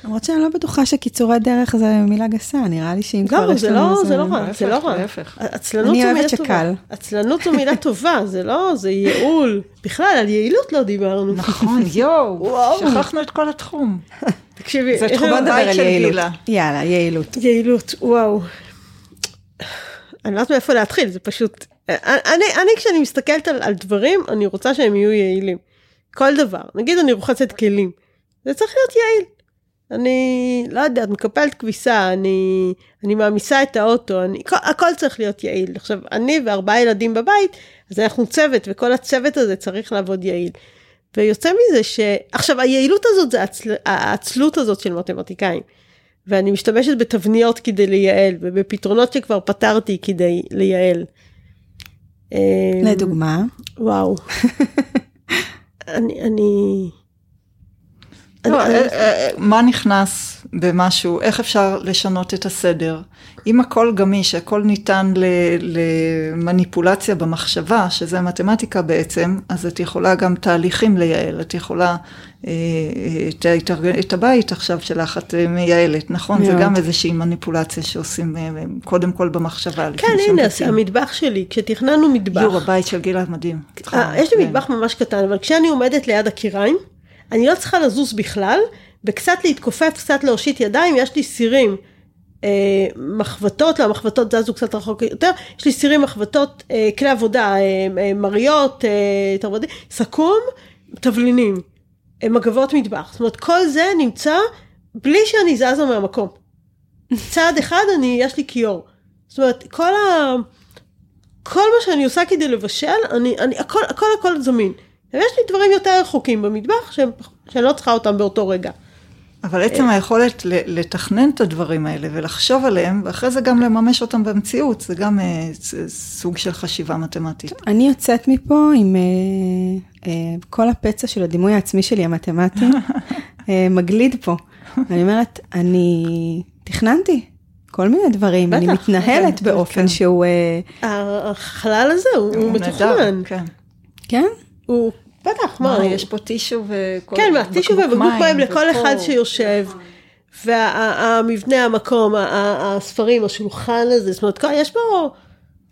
למרות שאני לא בטוחה שקיצורי דרך זה מילה גסה, נראה לי שאם כבר יש לנו... לא, זה לא רע, זה לא רע. עצלנות אני אוהבת שקל. עצלנות זו מילה טובה, זה לא, זה ייעול. בכלל, על יעילות לא דיברנו. נכון, <laughs> יואו, שכחנו את כל התחום. תקשיבי, זה תחום הבית של גילה. יאללה, יעילות. יעילות, וואו. אני לא יודעת מאיפה להתחיל, זה פשוט... אני, אני כשאני מסתכלת על, על דברים, אני רוצה שהם יהיו יעילים. כל דבר. נגיד אני רוחצת כלים. זה צריך להיות יעיל. אני לא יודעת, מקפלת כביסה, אני, אני מעמיסה את האוטו, אני, הכל, הכל צריך להיות יעיל. עכשיו, אני וארבעה ילדים בבית, אז אנחנו צוות, וכל הצוות הזה צריך לעבוד יעיל. ויוצא מזה ש... עכשיו, היעילות הזאת זה הצל... העצלות הזאת של מתמטיקאים. ואני משתמשת בתבניות כדי לייעל, ובפתרונות שכבר פתרתי כדי לייעל. לדוגמה? וואו. <laughs> אני, אני... לא, אה, אה, מה נכנס במשהו, איך אפשר לשנות את הסדר. אם הכל גמיש, הכל ניתן למניפולציה במחשבה, שזה מתמטיקה בעצם, אז את יכולה גם תהליכים לייעל, את יכולה אה, את, הבית עכשיו שלך, את אה, מייעלת, נכון? מאוד. זה גם איזושהי מניפולציה שעושים אה, קודם כל במחשבה. כן, הנה, המטבח שלי, כשתכננו מטבח. יור, הבית של גילה מדהים. יש לי מטבח ממש קטן, אבל כשאני עומדת ליד הקיריים, אני לא צריכה לזוז בכלל, וקצת להתכופף, קצת להושיט ידיים, יש לי סירים. אה, מחבטות, לא, המחבטות זזו קצת רחוק יותר, יש לי סירים, מחבטות, אה, כלי עבודה, אה, אה, מריות, אה, תרבותי, סכו"ם, תבלינים, אה, מגבות מטבח. זאת אומרת, כל זה נמצא בלי שאני זזה מהמקום. צעד אחד, אני, יש לי כיור. זאת אומרת, כל ה... כל מה שאני עושה כדי לבשל, אני, אני, הכל, הכל, הכל זמין. ויש לי דברים יותר רחוקים במטבח, שאני לא צריכה אותם באותו רגע. אבל עצם היכולת לתכנן את הדברים האלה ולחשוב עליהם, ואחרי זה גם לממש אותם במציאות, זה גם אה, סוג של חשיבה מתמטית. אני יוצאת מפה עם אה, אה, כל הפצע של הדימוי העצמי שלי, המתמטי, <laughs> מגליד פה. אני אומרת, אני תכננתי כל מיני דברים, אני מתנהלת באופן שהוא... החלל הזה הוא מתוכנן. כן. כן? הוא בטח, מה, יש פה טישו וכל... כן, מה, טישו ובקבוק מים לכל אחד שיושב. והמבנה, המקום, הספרים, השולחן הזה, זאת אומרת, יש פה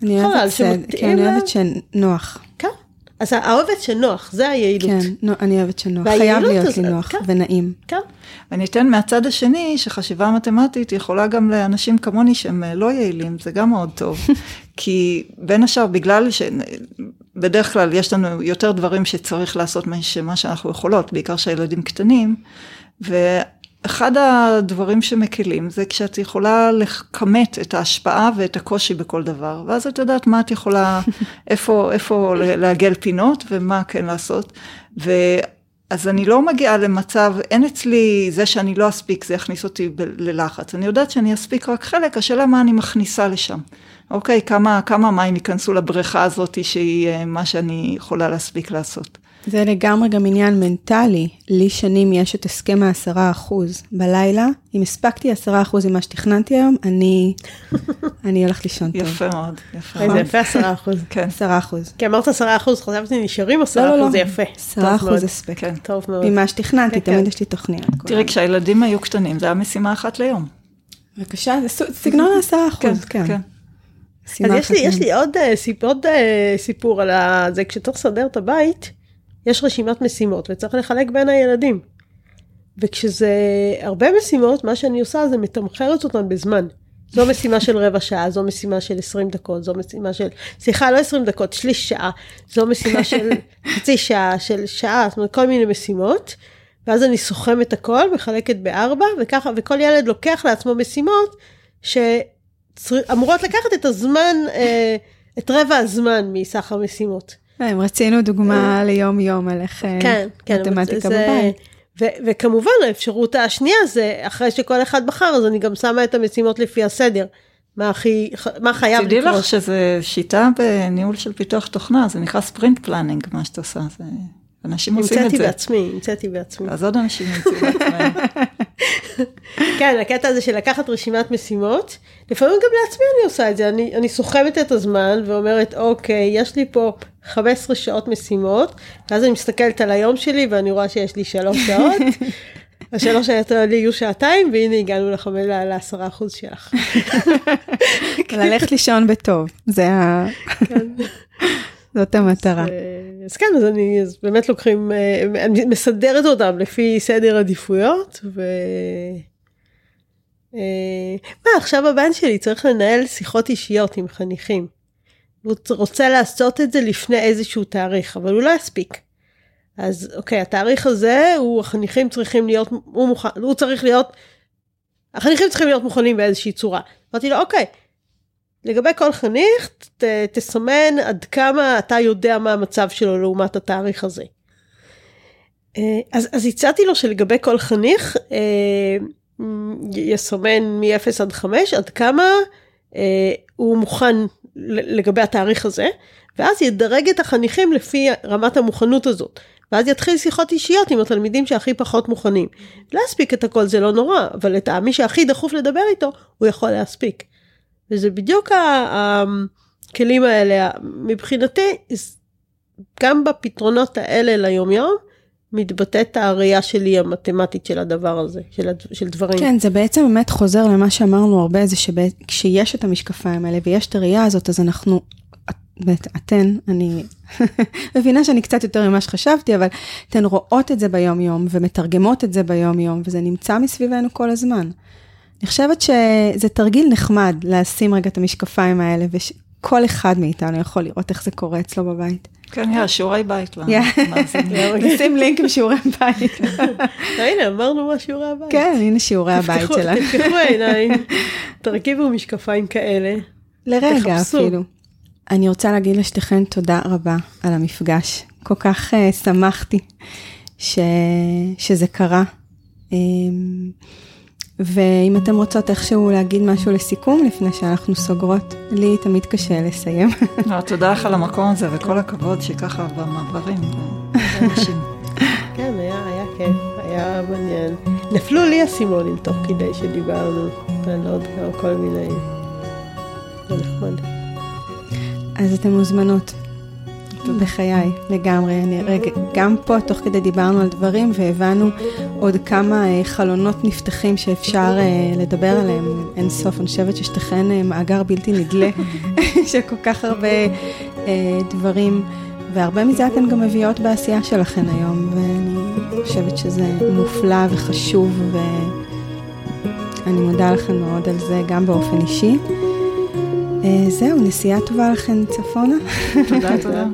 אני אוהבת סד, כן, אני אוהבת שנוח. כן, אז האוהבת שנוח, זה היעילות. כן, אני אוהבת שנוח, חייב להיות לי נוח כן. ונעים. כן. ואני אתן מהצד השני, שחשיבה מתמטית יכולה גם לאנשים כמוני שהם אה, לא יעילים, זה גם מאוד טוב. <laughs> כי בין השאר, בגלל שבדרך כלל יש לנו יותר דברים שצריך לעשות ממה שאנחנו יכולות, בעיקר שהילדים קטנים, ואחד הדברים שמקלים זה כשאת יכולה לכמת את ההשפעה ואת הקושי בכל דבר, ואז את יודעת מה את יכולה, <laughs> איפה, איפה לעגל פינות ומה כן לעשות. ו... אז אני לא מגיעה למצב, אין אצלי זה שאני לא אספיק, זה יכניס אותי ב- ללחץ. אני יודעת שאני אספיק רק חלק, השאלה מה אני מכניסה לשם. אוקיי, כמה, כמה מים ייכנסו לבריכה הזאת שהיא אה, מה שאני יכולה להספיק לעשות. זה לגמרי גם עניין מנטלי. לי שנים יש את הסכם העשרה אחוז. בלילה, אם הספקתי עשרה אחוז ממה שתכננתי היום, אני, <laughs> אני הולכת לישון טוב. יפה מאוד, יפה מאוד. זה יפה עשרה אחוז. כן. עשרה אחוז. כי אמרת עשרה אחוז, חשבתי נשארים עשרה לא, לא, אחוז, זה יפה. עשרה אחוז הספק. כן. טוב מאוד. ממה שתכננתי, כן, תמיד כן. יש לי תוכניות. תראי, כשהילדים היו קטנים, זה היה משימה אחת ליום. בבקשה, זה סגנון <laughs> העשרה אחוז, כן. אז יש לי, יש לי עוד, אה, עוד אה, סיפור על זה, כשצריך לסדר את הבית, יש רשימת משימות וצריך לחלק בין הילדים. וכשזה הרבה משימות, מה שאני עושה זה מתמחרת אותן בזמן. זו משימה של רבע שעה, זו משימה של 20 דקות, זו משימה של, סליחה, לא 20 דקות, שליש שעה, זו משימה של <laughs> חצי שעה, של שעה, זאת אומרת, כל מיני משימות. ואז אני סוכמת הכל, מחלקת בארבע, וככה, וכל ילד לוקח לעצמו משימות שאמורות לקחת את הזמן, אה, את רבע הזמן מסך המשימות. אם רצינו דוגמה ליום יום על איך אה, כן, כן, מתמטיקה בבית. ו- וכמובן האפשרות השנייה זה אחרי שכל אחד בחר אז אני גם שמה את המשימות לפי הסדר. מה הכי, מה חייב לקרות. תדעי לך שזה שיטה בניהול של פיתוח תוכנה, זה נקרא ספרינט פלאנינג, מה שאת עושה. זה... אנשים עושים את זה. המצאתי בעצמי, המצאתי בעצמי. אז עוד אנשים ימצאו בעצמם. <laughs> כן, הקטע הזה של לקחת רשימת משימות, לפעמים גם לעצמי אני עושה את זה, אני, אני סוחבת את הזמן ואומרת, אוקיי, יש לי פה 15 שעות משימות, ואז אני מסתכלת על היום שלי ואני רואה שיש לי שלוש שעות. <laughs> השלוש שעות לי יהיו שעתיים, והנה הגענו לעשרה אחוז שלך. <laughs> ללכת לישון בטוב, זה ה... זאת המטרה. אז כן, אז אני אז באמת לוקחים, אה, אני מסדרת אותם לפי סדר עדיפויות, ו... אה, מה, עכשיו הבן שלי צריך לנהל שיחות אישיות עם חניכים. הוא רוצה לעשות את זה לפני איזשהו תאריך, אבל הוא לא יספיק. אז אוקיי, התאריך הזה, הוא, החניכים צריכים להיות, הוא מוכן, הוא צריך להיות, החניכים צריכים להיות מוכנים באיזושהי צורה. אמרתי לו, אוקיי, לגבי כל חניך, ת, תסמן עד כמה אתה יודע מה המצב שלו לעומת התאריך הזה. אה, אז, אז הצעתי לו שלגבי כל חניך, אה, יסמן מ-0 עד 5 עד כמה אה, הוא מוכן לגבי התאריך הזה, ואז ידרג את החניכים לפי רמת המוכנות הזאת. ואז יתחיל שיחות אישיות עם התלמידים שהכי פחות מוכנים. להספיק את הכל זה לא נורא, אבל את מי שהכי דחוף לדבר איתו, הוא יכול להספיק. וזה בדיוק הכלים האלה, מבחינתי, גם בפתרונות האלה ליומיום, מתבטאת הראייה שלי המתמטית של הדבר הזה, של, של דברים. כן, זה בעצם באמת חוזר למה שאמרנו הרבה, זה שכשיש את המשקפיים האלה ויש את הראייה הזאת, אז אנחנו, את, אתן, אני <laughs> מבינה שאני קצת יותר ממה שחשבתי, אבל אתן רואות את זה ביום-יום ומתרגמות את זה ביום-יום, וזה נמצא מסביבנו כל הזמן. אני חושבת שזה תרגיל נחמד לשים רגע את המשקפיים האלה, וכל אחד מאיתנו יכול לראות איך זה קורה אצלו בבית. כן, יאללה, שיעורי בית. <laughs> נשים לינק עם שיעורי בית. <laughs> הנה, אמרנו מה שיעורי הבית. כן, הנה שיעורי הבית שלנו. תפתחו <laughs> העיניים, תרכיבו משקפיים כאלה. לרגע אפילו. אני רוצה להגיד לשתיכן תודה רבה על המפגש. כל כך שמחתי שזה קרה. ואם אתם רוצות איכשהו להגיד משהו לסיכום לפני שאנחנו סוגרות, לי תמיד קשה לסיים. לא, תודה לך על המקום הזה וכל הכבוד שככה במעברים. כן, היה, היה כיף, היה מעניין. נפלו לי אסימונים תוך כדי שדיברנו על עוד כל מיני... זה נחמד. אז אתן מוזמנות בחיי, לגמרי. אני רגע, גם פה, תוך כדי דיברנו על דברים והבנו עוד כמה אה, חלונות נפתחים שאפשר אה, לדבר עליהם אין סוף. אני חושבת ששתיכן אה, מאגר בלתי נדלה <laughs> של כל כך הרבה דברים, והרבה מזה אתן גם מביאות בעשייה שלכן היום, ואני חושבת שזה מופלא וחשוב, ואני מודה לכן מאוד על זה, גם באופן אישי. זהו, נסיעה טובה לכן צפונה. תודה, <laughs> תודה.